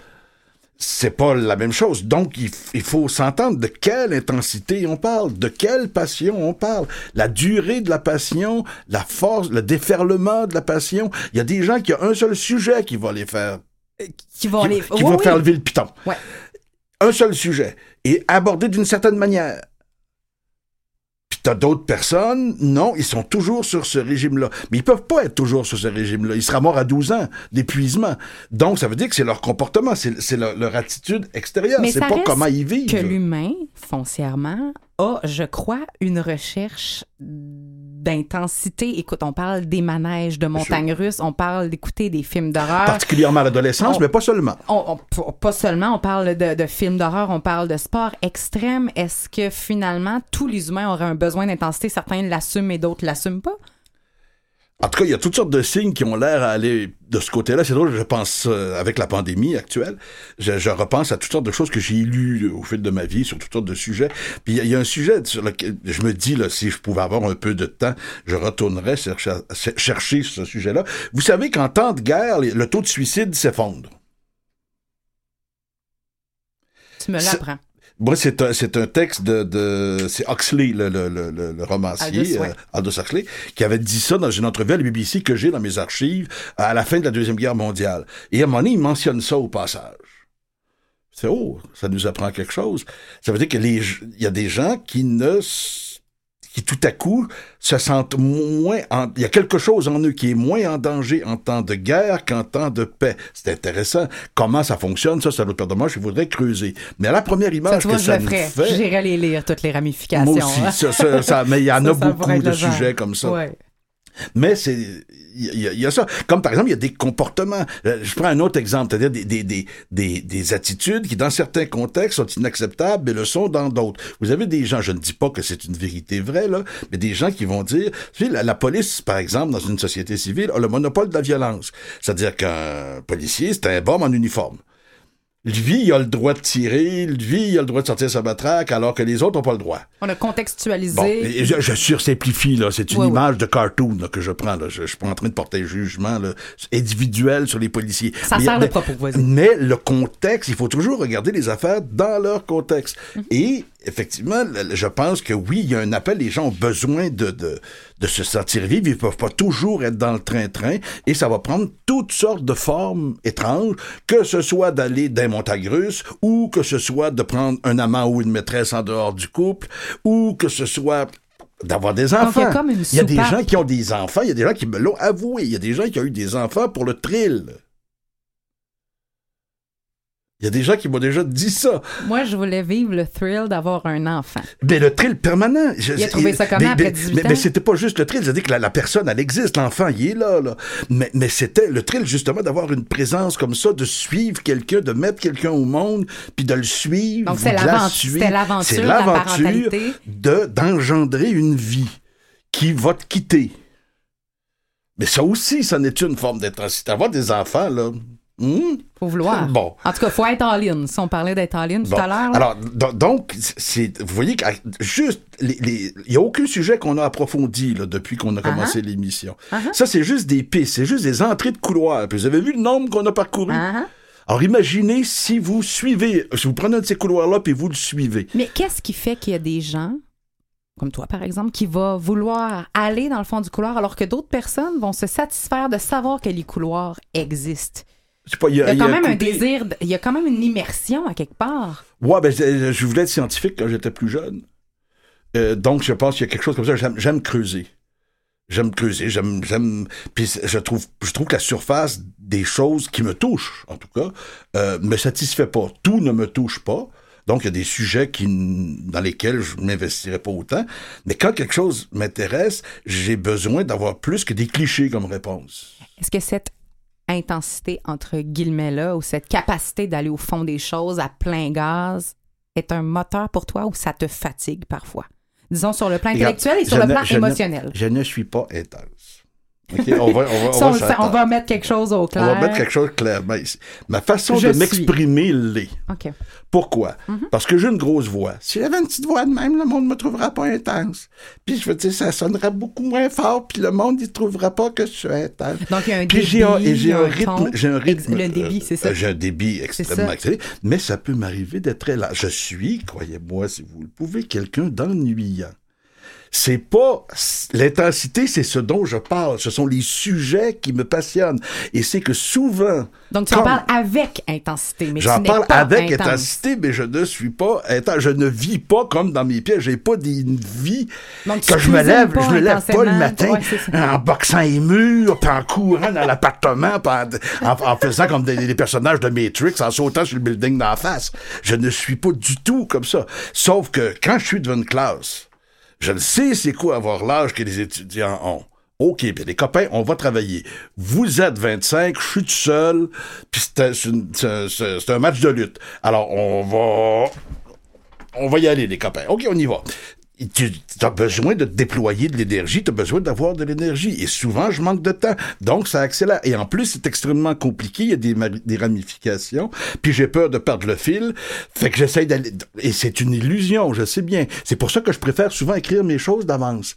Speaker 3: C'est pas la même chose. Donc il, faut s'entendre de quelle intensité on parle, de quelle passion on parle, la durée de la passion, la force, le déferlement de la passion. Il y a des gens qui ont un seul sujet qui va les faire
Speaker 1: Qui vont
Speaker 3: qui,
Speaker 1: aller.
Speaker 3: qui
Speaker 1: Oui,
Speaker 3: va
Speaker 1: oui.
Speaker 3: faire lever le piton.
Speaker 1: Ouais.
Speaker 3: Un seul sujet. Et abordé d'une certaine manière. T'as d'autres personnes, non, ils sont toujours sur ce régime-là. Mais ils peuvent pas être toujours sur ce régime-là. Ils seraient morts à 12 ans d'épuisement. Donc, ça veut dire que c'est leur comportement, c'est leur, leur attitude extérieure. C'est pas comment ils vivent.
Speaker 1: que l'humain, foncièrement, a, je crois, une recherche d'intensité. Écoute, on parle des manèges de montagnes russes, on parle d'écouter des films d'horreur.
Speaker 3: Particulièrement à l'adolescence, mais pas seulement.
Speaker 1: On- on- p- pas seulement, on parle de, de films d'horreur, on parle de sport extrême. Est-ce que finalement, tous les humains auraient un besoin d'intensité? Certains l'assument et d'autres l'assument pas?
Speaker 3: En tout cas, il y a toutes sortes de signes qui ont l'air à aller de ce côté-là. C'est drôle, je pense, euh, avec la pandémie actuelle, je, je repense à toutes sortes de choses que j'ai lues au fil de ma vie sur toutes sortes de sujets. Puis il y y, a un sujet sur lequel je me dis, là, si je pouvais avoir un peu de temps, je retournerais chercher, chercher ce sujet-là. Vous savez qu'en temps de guerre, le taux de suicide s'effondre.
Speaker 1: Tu me l'apprends.
Speaker 3: Moi, c'est un, c'est un texte de, de c'est Huxley, le, le, le, le- romancier,
Speaker 1: Aldous, ouais.
Speaker 3: euh, Aldous Huxley, qui avait dit ça dans une entrevue à la BBC que j'ai dans mes archives à la fin de la Deuxième Guerre mondiale. Et à un moment donné, il mentionne ça au passage. C'est oh, ça nous apprend quelque chose. Ça veut dire que les, il y a des gens qui ne, qui tout à coup se sentent moins, en- il y a quelque chose en eux qui est moins en danger en temps de guerre qu'en temps de paix. C'est intéressant. Comment ça fonctionne, ça, autre paire de manches, je voudrais creuser. Mais à la première
Speaker 1: Ça,
Speaker 3: image que ça nous fait,
Speaker 1: J'irais les lire, toutes les ramifications.
Speaker 3: moi aussi,
Speaker 1: hein.
Speaker 3: ça, ça- ça- mais il y en
Speaker 1: Ça,
Speaker 3: a
Speaker 1: ça
Speaker 3: beaucoup de sujets comme ça.
Speaker 1: Ouais.
Speaker 3: Mais c'est, il y, a- ça. Comme par exemple, il y a des comportements. Euh, Je prends un autre exemple, c'est-à-dire des, des, des, des, des attitudes qui, dans certains contextes, sont inacceptables, mais le sont dans d'autres. Vous avez des gens, je ne dis pas que c'est une vérité vraie, là, mais des gens qui vont dire, tu la, la police, par exemple, dans une société civile, a le monopole de la violence. C'est-à-dire qu'un policier, c'est un bombe en uniforme. Lui, il a le droit de tirer, lui, il a le droit de sortir sa matraque, alors que les autres n'ont pas le droit.
Speaker 1: On a contextualisé.
Speaker 3: Bon, et je, je sursimplifie, là. C'est une
Speaker 1: Ouais, ouais.
Speaker 3: image de cartoon là, que je prends. Là. Je, je suis pas en train de porter un jugement là, individuel sur les policiers.
Speaker 1: Ça
Speaker 3: Mais-
Speaker 1: sert le
Speaker 3: mais-
Speaker 1: propos.
Speaker 3: Mais le contexte, il faut toujours regarder les affaires dans leur contexte.
Speaker 1: Mhm.
Speaker 3: Et effectivement, je pense que oui, il y a un appel. Les gens ont besoin de, de, de se sentir vivre. Ils peuvent pas toujours être dans le train-train. Et ça va prendre toutes sortes de formes étranges, que ce soit d'aller dans les montagnes russes, ou que ce soit de prendre un amant ou une maîtresse en dehors du couple, ou que ce soit d'avoir des enfants.
Speaker 1: il y a comme une
Speaker 3: Il y a des gens qui ont des enfants, il y a des gens qui me l'ont avoué, il y a des gens qui ont eu des enfants pour le thrill. Il y a des gens qui m'ont déjà dit ça.
Speaker 1: Moi, je voulais vivre le thrill d'avoir un enfant.
Speaker 3: Mais le thrill permanent. je-
Speaker 1: Il a trouvé ça comment
Speaker 3: mais,
Speaker 1: après
Speaker 3: mais-
Speaker 1: 18
Speaker 3: mais,
Speaker 1: ans?
Speaker 3: mais c'était pas juste le thrill, c'est-à-dire que la, la personne, elle existe, l'enfant, il est là, là. Mais, mais c'était le thrill, justement, d'avoir une présence comme ça, de suivre quelqu'un, de mettre quelqu'un au monde, puis de le suivre.
Speaker 1: Donc, c'est l'aventure-
Speaker 3: C'est l'aventure de, d'engendrer une vie qui va te quitter. Mais ça aussi, ça n'est une forme d'intensité. Avoir des enfants, là, Hmm?
Speaker 1: Faut vouloir.
Speaker 3: Bon.
Speaker 1: En tout cas, faut être all-in. Si on parlait d'être all-in tout
Speaker 3: Bon.
Speaker 1: à l'heure.
Speaker 3: Alors, do- donc, c'est, vous voyez que juste, les- les- il n'y a aucun sujet qu'on a approfondi là, depuis qu'on a commencé l'émission. Ça, c'est juste des pistes, c'est juste des entrées de couloir. Puis vous avez vu le nombre qu'on a parcouru?
Speaker 1: Ah, ah.
Speaker 3: Alors, imaginez si vous suivez, si vous prenez un de ces couloirs-là puis vous le suivez.
Speaker 1: Mais qu'est-ce qui fait qu'il y a des gens, comme toi par exemple, qui vont vouloir aller dans le fond du couloir alors que d'autres personnes vont se satisfaire de savoir que les couloirs existent?
Speaker 3: Pas, il y a,
Speaker 1: Il y a
Speaker 3: il y
Speaker 1: quand même un
Speaker 3: côté-
Speaker 1: désir, il y a quand même une immersion à quelque part.
Speaker 3: Ouais, ben, je je voulais être scientifique quand j'étais plus jeune. Euh, donc, je pense qu'il y a quelque chose comme ça. J'aime, j'aime creuser. J'aime creuser, j'aime, j'aime. Puis je trouve, je trouve que la surface des choses qui me touchent, en tout cas, euh, me satisfait pas. Tout ne me touche pas. Donc, il y a des sujets qui, dans lesquels je m'investirais pas autant. Mais quand quelque chose m'intéresse, j'ai besoin d'avoir plus que des clichés comme réponse.
Speaker 1: Est-ce que cette intensité, entre guillemets là, ou cette capacité d'aller au fond des choses à plein gaz est un moteur pour toi ou ça te fatigue parfois? Disons sur le plan intellectuel et sur le plan émotionnel.
Speaker 3: Je ne suis pas intense. On va, on
Speaker 1: Ça, on,
Speaker 3: on
Speaker 1: on mettre quelque chose au
Speaker 3: On
Speaker 1: clair.
Speaker 3: va mettre quelque chose clairement ici. Ma façon
Speaker 1: Je
Speaker 3: de m'exprimer l'est.
Speaker 1: OK.
Speaker 3: Pourquoi?
Speaker 1: Mhm.
Speaker 3: Parce que j'ai une grosse voix. Si j'avais une petite voix de même, le monde ne me trouvera pas intense. Puis je veux dire, ça sonnerait beaucoup moins fort, puis le monde ne trouvera pas que je suis intense.
Speaker 1: Donc, il y a un
Speaker 3: Puis
Speaker 1: débit,
Speaker 3: j'ai un, et j'ai un
Speaker 1: un
Speaker 3: rythme, j'ai un rythme.
Speaker 1: Le débit, c'est ça.
Speaker 3: euh, J'ai un débit extrêmement
Speaker 1: ça.
Speaker 3: accéléré, mais ça peut m'arriver d'être très lent. Je suis, croyez-moi, si vous le pouvez, quelqu'un d'ennuyant. C'est pas l'intensité, c'est ce dont je parle. Ce sont les sujets qui me passionnent. Et c'est que souvent,
Speaker 1: Donc, tu en parles avec intensité, mais
Speaker 3: J'en parle avec
Speaker 1: intense.
Speaker 3: intensité, mais je ne suis pas intense. Je ne vis pas comme dans mes pieds. J'ai pas des, une vie
Speaker 1: Donc,
Speaker 3: que je me lève, je me lève pas le matin
Speaker 1: Ouais,
Speaker 3: en boxant les murs, puis en courant dans l'appartement, en- en faisant comme des, des personnages de Matrix, en sautant sur le building d'en face. Je ne suis pas du tout comme ça. Sauf que quand je suis devant une classe, je le sais c'est quoi avoir l'âge que les étudiants ont. OK, puis les copains, on va travailler. Vous êtes 25, je suis tout seul, puis c'est un- match de lutte. Alors, on va... On va y aller, les copains. OK, on y va. Tu as besoin de déployer de l'énergie, tu as besoin d'avoir de l'énergie. Et souvent, je manque de temps. Donc, ça accélère. Et en plus, c'est extrêmement compliqué. Il y a des, des ramifications. Puis j'ai peur de perdre le fil. Fait que j'essaye d'aller... Et c'est une illusion, je sais bien. C'est pour ça que je préfère souvent écrire mes choses d'avance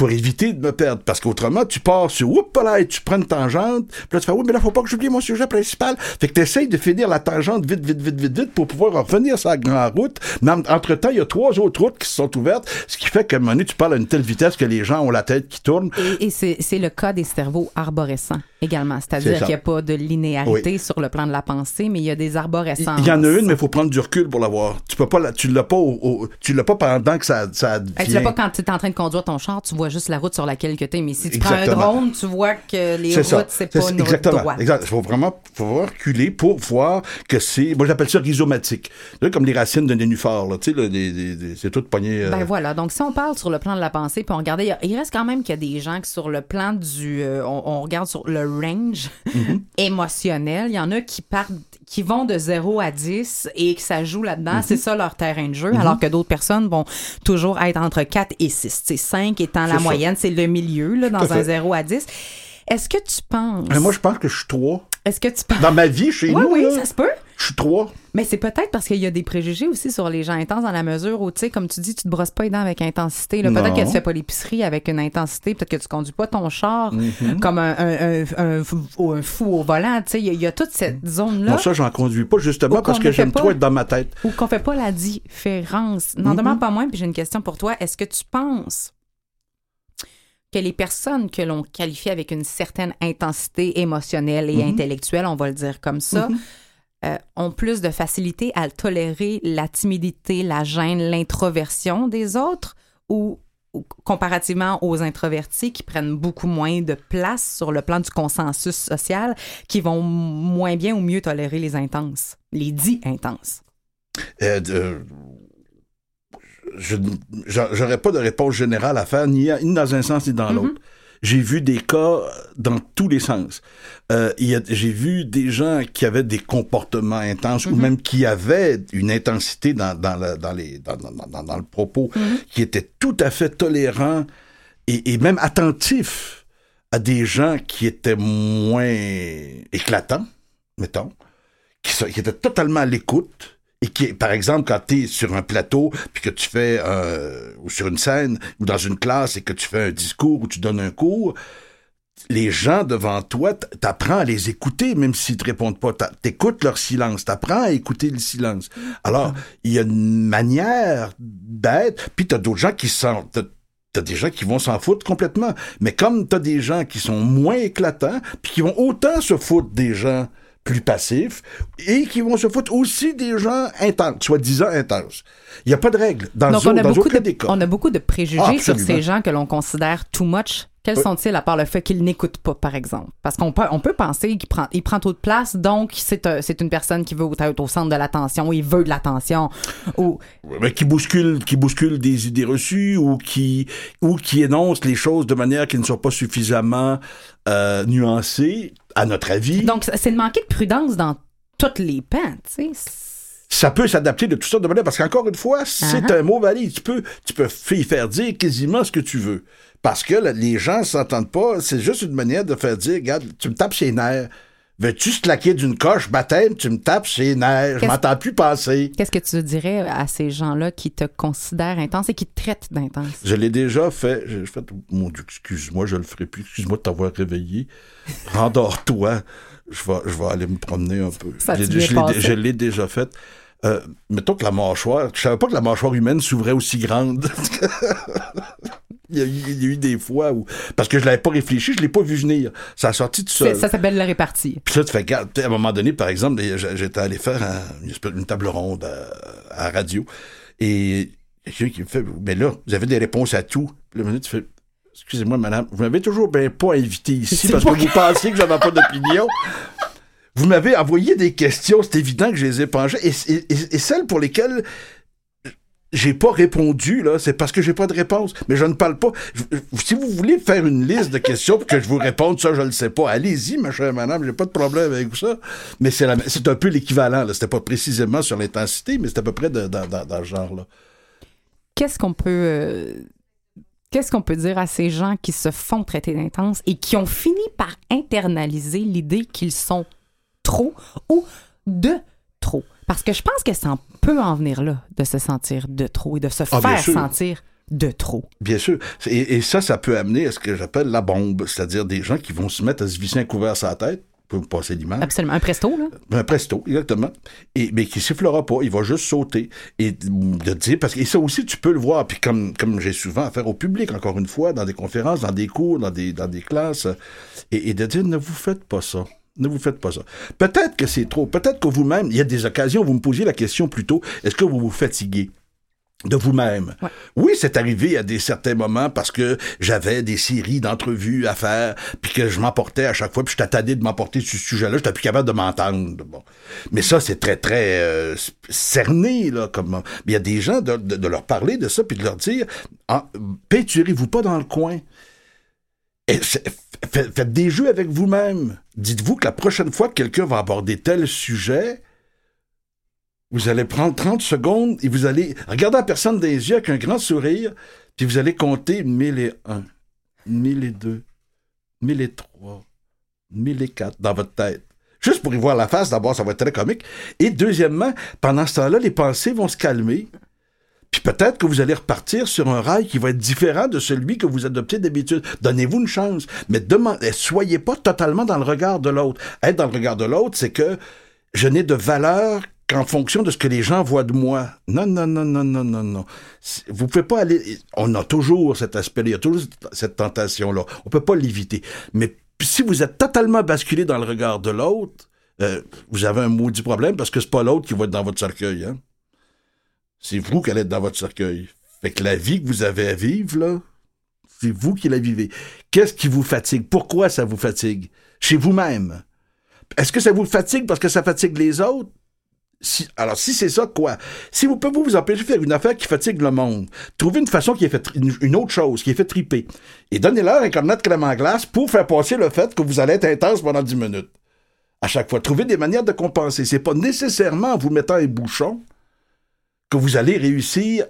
Speaker 3: pour éviter de me perdre. Parce qu'autrement, tu pars sur oups là et tu prends une tangente. Puis là, tu fais oui, mais là, faut pas que j'oublie mon sujet principal. Fait que tu essayes de finir la tangente vite, vite, vite, vite, vite pour pouvoir revenir sur la grande route. Mais en- entre-temps, il y a trois autres routes qui se sont ouvertes, ce qui fait qu'à un moment tu parles à une telle vitesse que les gens ont la tête qui tourne.
Speaker 1: Et, et c'est le cas des cerveaux arborescents également.
Speaker 3: C'est
Speaker 1: C'est-à-dire qu'il n'y a pas de linéarité sur le plan de la pensée, mais il y a des
Speaker 3: Il
Speaker 1: arborescents.
Speaker 3: il y en a une, mais il faut prendre du recul pour l'avoir. Tu peux pas, la- tu l'as pas, au- au- tu l'as pas pendant que ça, ça
Speaker 1: Hey, tu
Speaker 3: vient.
Speaker 1: l'as pas quand tu es en train de conduire ton char, tu vois juste la route sur laquelle que tu es. Mais si tu prends un
Speaker 3: Exactement.
Speaker 1: drone, tu vois que les routes, c'est pas une
Speaker 3: exactement.
Speaker 1: route droite.
Speaker 3: Exact. Il faut vraiment, faut reculer pour voir que c'est, moi j'appelle ça rhizomatique. Là, comme les racines d'un nénuphar, là, tu sais, c'est tout pogné. euh,
Speaker 1: Ben voilà, donc si on parle sur le plan de la pensée, puis on regarde, il reste quand même qu'il y a des gens qui sur le plan du, euh, on, on regarde sur le range
Speaker 3: Mm-hmm. *laughs*
Speaker 1: émotionnel, il y en a qui partent, qui vont de 0 à 10 et que ça joue là-dedans,
Speaker 3: Mm-hmm.
Speaker 1: c'est ça leur terrain de jeu, alors que d'autres personnes vont toujours être entre 4 et 6. C'est 5 étant la
Speaker 3: ça.
Speaker 1: moyenne, c'est le milieu, là, dans un
Speaker 3: fait.
Speaker 1: 0 à 10. Est-ce que tu penses...
Speaker 3: Mais moi, je pense que je suis trois.
Speaker 1: Est-ce que tu penses...
Speaker 3: Dans ma vie, chez
Speaker 1: Oui,
Speaker 3: nous,
Speaker 1: oui,
Speaker 3: là,
Speaker 1: ça se peut.
Speaker 3: Je suis trois.
Speaker 1: Mais c'est peut-être parce qu'il y a des préjugés aussi sur les gens intenses dans la mesure où, tu sais, comme tu dis, tu te brosses pas les dents avec intensité. Peut-être que tu fais pas l'épicerie avec une intensité. Peut-être que tu conduis pas ton char
Speaker 3: Mm-hmm.
Speaker 1: comme un, un, un, un fou- au volant. Tu sais, il y, a- il y a toute cette zone-là
Speaker 3: Non, ça, j'en conduis pas justement
Speaker 1: Ou
Speaker 3: parce que j'aime
Speaker 1: pas.
Speaker 3: trop être dans ma tête.
Speaker 1: où qu'on fait pas la différence. N'en
Speaker 3: Mm-hmm.
Speaker 1: demeure pas moins, puis j'ai une question pour toi. Est-ce que tu penses que les personnes que l'on qualifie avec une certaine intensité émotionnelle et
Speaker 3: Mm-hmm.
Speaker 1: intellectuelle, on va le dire comme ça, euh, ont plus de facilité à tolérer la timidité, la gêne, l'introversion des autres ou, ou comparativement aux introvertis qui prennent beaucoup moins de place sur le plan du consensus social, qui vont moins bien ou mieux tolérer les intenses, les dits intenses?
Speaker 3: Euh, de- je j'aurais pas de réponse générale à faire, ni, à- ni dans un sens ni dans l'autre. J'ai vu des cas dans tous les sens. Euh, J'ai vu des gens qui avaient des comportements intenses ou même qui avaient une intensité dans, dans, le, dans, les, dans, dans, le propos, qui étaient tout à fait tolérants et, et même attentifs à des gens qui étaient moins éclatants. mettons, qui étaient totalement à l'écoute et qui, par exemple, quand tu es sur un plateau, puis que tu fais, euh, ou sur une scène, ou dans une classe, et que tu fais un discours, ou tu donnes un cours, les gens devant toi, t'apprends à les écouter, même s'ils te répondent pas. T'écoutes leur silence, t'apprends à écouter le silence. Alors, il y a une manière d'être, puis t'as d'autres gens qui s'en... t'as- T'as des gens qui vont s'en foutre complètement. Mais comme t'as des gens qui sont moins éclatants, puis qui vont autant se foutre des gens plus passifs, et qui vont se foutre aussi des gens intenses, soi-disant intenses. Il n'y a pas de règle. Dans,
Speaker 1: Donc,
Speaker 3: au-
Speaker 1: on a,
Speaker 3: dans
Speaker 1: beaucoup
Speaker 3: aucun
Speaker 1: de,
Speaker 3: des cas.
Speaker 1: on a beaucoup de préjugés
Speaker 3: Ah,
Speaker 1: sur ces gens que l'on considère too much. Quels
Speaker 3: Oui.
Speaker 1: sont-ils à part le fait qu'ils n'écoutent pas, par exemple? Parce qu'on peut, on peut penser qu'il prend, il prend trop de place, donc c'est un- c'est une personne qui veut être au centre de l'attention, il veut de l'attention. Ou,
Speaker 3: mais qui bouscule, qui bouscule des idées reçues ou qui ou qui énonce les choses de manière qui ne sont pas suffisamment euh, nuancées, à notre avis.
Speaker 1: donc, c'est de manquer de prudence dans toutes les pans, tu sais.
Speaker 3: Ça peut s'adapter de toutes sortes de manières parce qu'encore une fois, c'est
Speaker 1: Uh-huh.
Speaker 3: un mot valide. Tu peux, tu peux y faire dire quasiment ce que tu veux. Parce que là, les gens s'entendent pas. C'est juste une manière de faire dire, regarde, tu me tapes ses nerfs. Veux-tu se claquer d'une coche, baptême, tu me tapes ses nerfs. Je m'entends plus passer.
Speaker 1: Qu'est-ce que tu dirais à ces gens-là qui te considèrent intense et qui te traitent d'intense?
Speaker 3: Je l'ai déjà fait. J'ai fait, mon Dieu, excuse-moi, je le ferai plus. Excuse-moi de t'avoir réveillé. Rendors-toi. Je vais, je vais aller me promener un peu.
Speaker 1: Ça
Speaker 3: je l'ai déjà fait. Euh, mettons que la mâchoire, je savais pas que la mâchoire humaine s'ouvrait aussi grande. *laughs* il, y a eu, il y a eu des fois où, parce que je l'avais pas réfléchi, je l'ai pas vu venir. Ça a sorti tout seul.
Speaker 1: Ça s'appelle la répartie.
Speaker 3: Puis là, tu fais, regarde, à un moment donné, par exemple, j'étais allé faire un- une, table ronde à, à radio. Et il y a quelqu'un qui me fait, mais là, vous avez des réponses à tout. Puis là, tu fais, excusez-moi, madame, vous m'avez toujours bien pas invité ici parce que vous pensiez que j'avais pas d'opinion. *laughs* Vous m'avez envoyé des questions, c'est évident que je les ai penchées. Et, celles pour lesquelles j'ai pas répondu, là, c'est parce que j'ai pas de réponse. Mais je ne parle pas. Si vous voulez faire une liste de questions pour que je vous réponde, ça, je le sais pas. Allez-y, ma chère madame, j'ai pas de problème avec ça. Mais c'est un peu l'équivalent, là. C'était pas précisément sur l'intensité, mais c'est à peu près dans, dans- ce genre-là.
Speaker 1: Qu'est-ce qu'on peut. euh, Qu'est-ce qu'on peut dire à ces gens qui se font traiter d'intense et qui ont fini par internaliser l'idée qu'ils sont trop ou de trop? Parce que je pense que ça en peut en venir là, de se sentir de trop et de se
Speaker 3: Ah,
Speaker 1: faire sentir de trop.
Speaker 3: Bien sûr. Et, et ça, ça peut amener à ce que j'appelle la bombe. C'est-à-dire des gens qui vont se mettre à se visser un couvert sur la tête. Vous passer l'image.
Speaker 1: Absolument. Un presto, là.
Speaker 3: Un presto, exactement. Et, mais qui sifflera pas, il va juste sauter. Et de dire, parce que et ça aussi, tu peux le voir, puis comme, comme j'ai souvent affaire au public, encore une fois, dans des conférences, dans des cours, dans des, dans des classes, et, et de dire, ne vous faites pas ça. Ne vous faites pas ça. Peut-être que c'est trop. Peut-être que vous-même, il y a des occasions où vous me posiez la question plutôt, est-ce que vous vous fatiguez? de vous-même?
Speaker 1: Ouais.
Speaker 3: Oui, c'est arrivé à des certains moments parce que j'avais des séries d'entrevues à faire, puis que je m'emportais à chaque fois, puis je t'attendais de m'emporter sur ce sujet-là, j'étais plus capable de m'entendre. Bon. Mais ça, c'est très, très euh, cerné, là, comme... Mais il y a des gens, de, de- de leur parler de ça, puis de leur dire, ah, peinturez-vous pas dans le coin. Et faites des jeux avec vous-même. Dites-vous que la prochaine fois que quelqu'un va aborder tel sujet, vous allez prendre 30 secondes et vous allez regarder la personne les yeux avec un grand sourire, puis vous allez compter 1001, 1002, 1003, 1004 dans votre tête. Juste pour y voir la face, d'abord, ça va être très comique. Et deuxièmement, pendant ce temps-là, les pensées vont se calmer. Puis peut-être que vous allez repartir sur un rail qui va être différent de celui que vous adoptez d'habitude. Donnez-vous une chance, mais demandez, soyez pas totalement dans le regard de l'autre. Être dans le regard de l'autre, c'est que je n'ai de valeur qu'en fonction de ce que les gens voient de moi. Non, non, non, non, non, non, non. Vous pouvez pas aller. On a toujours cet aspect-là, il y a toujours cette tentation-là. On peut pas l'éviter. Mais si vous êtes totalement basculé dans le regard de l'autre, euh, vous avez un maudit problème parce que c'est pas l'autre qui va être dans votre cercueil, hein. C'est vous qui allez être dans votre cercueil. Fait que la vie que vous avez à vivre, là, c'est vous qui la vivez. Qu'est-ce qui vous fatigue? Pourquoi ça vous fatigue? Chez vous-même. Est-ce que ça vous fatigue parce que ça fatigue les autres? Alors, si c'est ça, quoi? Si vous pouvez vous empêcher de faire une affaire qui fatigue le monde, trouvez une façon qui fait, une, autre chose, qui est fait triper. Et donnez-leur un cornet de crème glace pour faire passer le fait que vous allez être intense pendant 10 minutes. À chaque fois. Trouvez des manières de compenser. C'est pas nécessairement en vous mettant un bouchon que vous allez réussir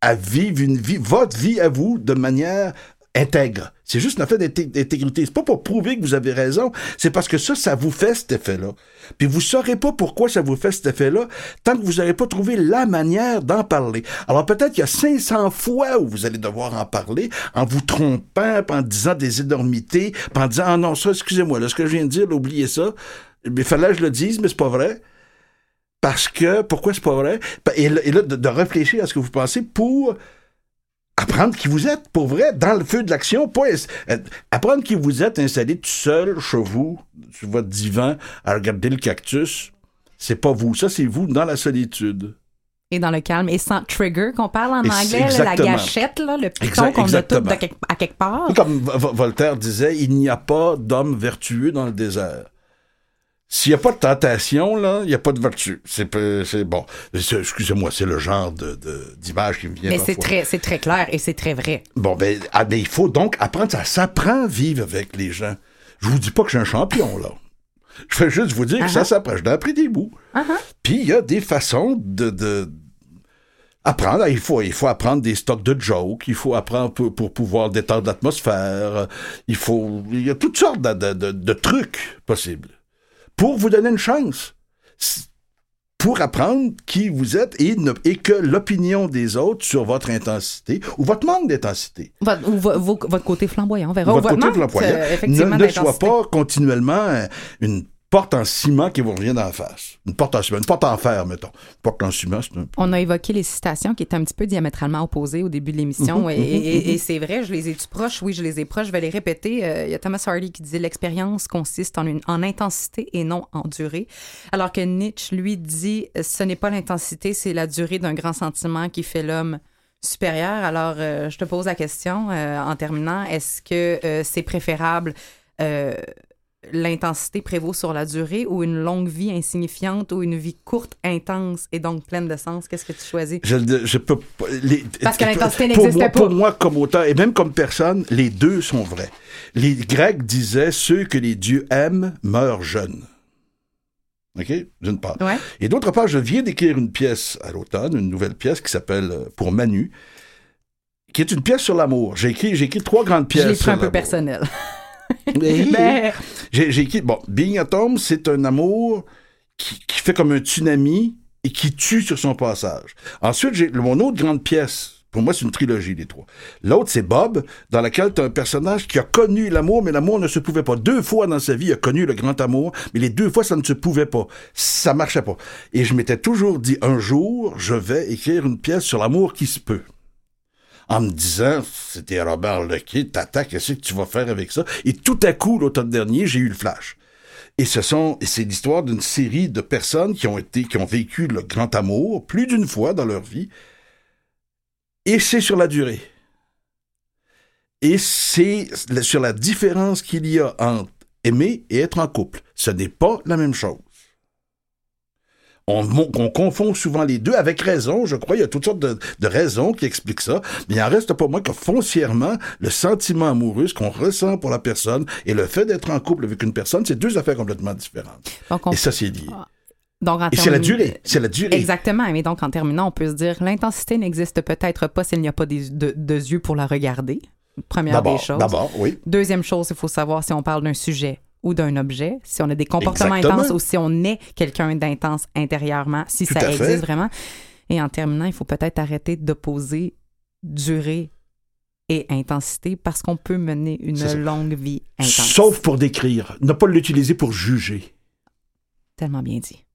Speaker 3: à vivre une vie, votre vie à vous, de manière intègre. C'est juste une affaire d'inté- d'intégrité. C'est pas pour prouver que vous avez raison, c'est parce que ça, ça vous fait cet effet-là. Puis vous saurez pas pourquoi ça vous fait cet effet-là tant que vous n'aurez pas trouvé la manière d'en parler. Alors peut-être qu'il y a 500 fois où vous allez devoir en parler en vous trompant, en disant des énormités, en disant ah non ça, excusez-moi, là, ce que je viens de dire, oubliez ça. Il fallait que je le dise, mais c'est pas vrai. Parce que, pourquoi c'est pas vrai? Et là, et là, de, de réfléchir à ce que vous pensez pour apprendre qui vous êtes, pour vrai, dans le feu de l'action, pas euh, apprendre qui vous êtes installé tout seul chez vous, sur votre divan, à regarder le cactus. C'est pas vous, ça c'est vous dans la solitude.
Speaker 1: Et dans le calme et sans trigger qu'on parle en
Speaker 3: Et
Speaker 1: anglais, là, la gâchette, là, le piton qu'on a tout de quelque- à quelque part.
Speaker 3: Comme Vo- Voltaire disait, il n'y a pas d'homme vertueux dans le désert. S'il n'y a pas de tentation, là, il n'y a pas de vertu. C'est bon. Excusez-moi, c'est le genre de, de- d'image qui me vient
Speaker 1: Mais c'est très, c'est très clair et c'est très vrai.
Speaker 3: Bon, ben, ah, ben, il faut donc apprendre. Ça s'apprend à vivre avec les gens. Je vous dis pas que je suis un champion, là. Je fais juste vous dire que ça s'apprend. J'ai appris des bouts. Puis il y a des façons de, de apprendre. Il faut, il faut apprendre des stocks de jokes. Il faut apprendre pour, pour pouvoir détendre l'atmosphère. Il faut, il y a toutes sortes de, de- de- de trucs possibles pour vous donner une chance. Pour apprendre qui vous êtes et, ne- et que l'opinion des autres sur votre intensité ou votre manque d'intensité
Speaker 1: Votre, ou vo- vo- votre côté flamboyant, on verra.
Speaker 3: votre côté
Speaker 1: manque,
Speaker 3: flamboyant
Speaker 1: euh,
Speaker 3: ne, soit pas continuellement euh, une porte en ciment qui vous revient d'en face. Une porte en ciment, une porte en fer, mettons. Une porte en ciment, c'est un...
Speaker 1: On a évoqué les citations qui étaient un petit peu diamétralement opposées au début de l'émission. *laughs* Et et- et c'est vrai, je les ai-tu proches? Oui, je les ai proches. Je vais les répéter. Euh, Il y a Thomas Hardy qui disait l'expérience consiste en, une, en intensité et non en durée. Alors que Nietzsche, lui, dit ce n'est pas l'intensité, c'est la durée d'un grand sentiment qui fait l'homme supérieur. Alors, euh, je te pose la question euh, en terminant. Est-ce que euh, c'est préférable l'intensité prévaut sur la durée ou une longue vie insignifiante ou une vie courte, intense et donc pleine de sens? Qu'est-ce que tu choisis?
Speaker 3: Je, peux pas- les-
Speaker 1: Parce que l'intensité
Speaker 3: moi-
Speaker 1: pas.
Speaker 3: Pour moi, comme auteur, et même comme personne, les deux sont vrais. Les Grecs disaient ceux que les dieux aiment meurent jeunes. OK? D'une part.
Speaker 1: Ouais.
Speaker 3: Et d'autre part, je viens d'écrire une pièce à l'automne, une nouvelle pièce qui s'appelle euh, Pour Manu, qui est une pièce sur l'amour. J'ai écrit, écrit trois grandes pièces.
Speaker 1: Je l'ai pris un peu personnel.
Speaker 3: Mais-
Speaker 1: Ben,
Speaker 3: J'ai j'ai écrit, bon, Being Atom, c'est un amour qui, qui fait comme un tsunami et qui tue sur son passage. Ensuite, j'ai mon autre grande pièce. Pour moi, c'est une trilogie, les trois. L'autre, c'est Bob, dans laquelle tu as un personnage qui a connu l'amour, mais l'amour ne se pouvait pas. Deux fois dans sa vie, il a connu le grand amour, mais les deux fois, ça ne se pouvait pas. Ça marchait pas. Et je m'étais toujours dit, un jour, je vais écrire une pièce sur l'amour qui se peut en me disant, c'était Robert Lequet, tata, qu'est-ce que tu vas faire avec ça? Et tout à coup, l'automne dernier, j'ai eu le flash. Et ce sont, c'est l'histoire d'une série de personnes qui ont été, qui ont vécu le grand amour plus d'une fois dans leur vie. Et c'est sur la durée. Et c'est sur la différence qu'il y a entre aimer et être en couple. Ce n'est pas la même chose. On, confond souvent les deux avec raison, je crois. Il y a toutes sortes de, de raisons qui expliquent ça. Mais il en reste pas moins que foncièrement, le sentiment amoureux, ce qu'on ressent pour la personne et le fait d'être en couple avec une personne, c'est deux affaires complètement différentes.
Speaker 1: donc, on-
Speaker 3: Et ça, c'est lié.
Speaker 1: donc, en
Speaker 3: Et c'est la durée. C'est la durée.
Speaker 1: Exactement. Mais donc, en terminant, on peut se dire l'intensité n'existe peut-être pas s'il n'y a pas des, de, de yeux pour la regarder. Première des choses.
Speaker 3: d'abord, oui.
Speaker 1: Deuxième chose, il faut savoir si on parle d'un sujet ou d'un objet, si on a des comportements
Speaker 3: Exactement.
Speaker 1: intenses ou si on est quelqu'un d'intense intérieurement, si
Speaker 3: Tout
Speaker 1: ça
Speaker 3: fait.
Speaker 1: existe vraiment. Et en terminant, il faut peut-être arrêter d'opposer durée et intensité parce qu'on peut mener une longue vie intense.
Speaker 3: Sauf pour décrire. Ne pas l'utiliser pour juger.
Speaker 1: Tellement bien dit.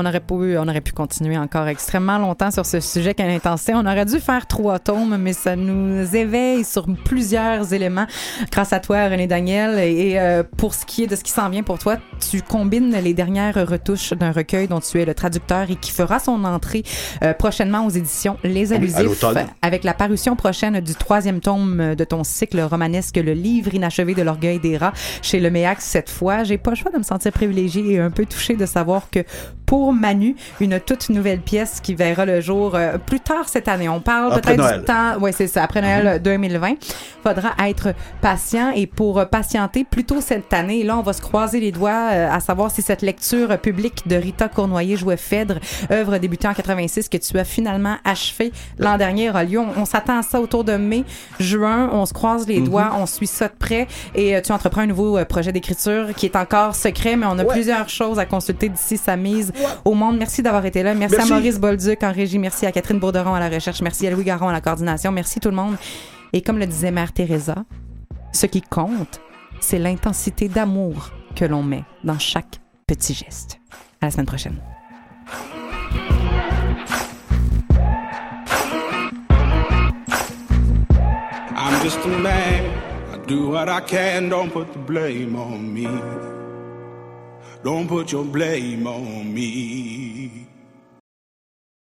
Speaker 1: On aurait pu, on aurait pu continuer encore extrêmement longtemps sur ce sujet quelle intensité. On aurait dû faire trois tomes, mais ça nous éveille sur plusieurs éléments grâce à toi, René Daniel. Et euh, pour ce qui est de ce qui s'en vient pour toi, tu combines les dernières retouches d'un recueil dont tu es le traducteur et qui fera son entrée euh, prochainement aux éditions Les Allusifs avec la parution prochaine du troisième tome de ton cycle romanesque Le livre inachevé de l'orgueil des rats chez le Méac cette fois. J'ai pas le choix de me sentir privilégiée et un peu touchée de savoir que pour Manu, une toute nouvelle pièce qui verra le jour euh, plus tard cette année. On parle peut-être.
Speaker 3: Mhm.
Speaker 1: du temps, ouais, c'est ça, après Noël 2020. Faudra être patient et pour patienter plutôt cette année, là, on va se croiser les doigts euh, à savoir si cette lecture publique de Rita Cournoyer jouet Phèdre, œuvre débutée en 86 que tu as finalement achevé l'an dernier à Lyon. On s'attend à ça autour de mai, juin. On se croise
Speaker 3: Mhm.
Speaker 1: les doigts, on suit ça de près et euh, tu entreprends un nouveau euh, projet d'écriture qui est encore secret, mais on a
Speaker 3: Ouais.
Speaker 1: plusieurs choses à consulter d'ici sa mise au monde. Merci d'avoir été là. Merci,
Speaker 3: Merci.
Speaker 1: à Maurice Bolduc en régie. Merci à Catherine Bourderon à la recherche. Merci à Louis Garon à la coordination. Merci tout le monde. Et comme le disait Mère Teresa, ce qui compte, c'est l'intensité d'amour que l'on met dans chaque petit geste. À la semaine prochaine.
Speaker 2: I'm just a man. I do what I can. Don't put the blame on me. Don't put your blame on me.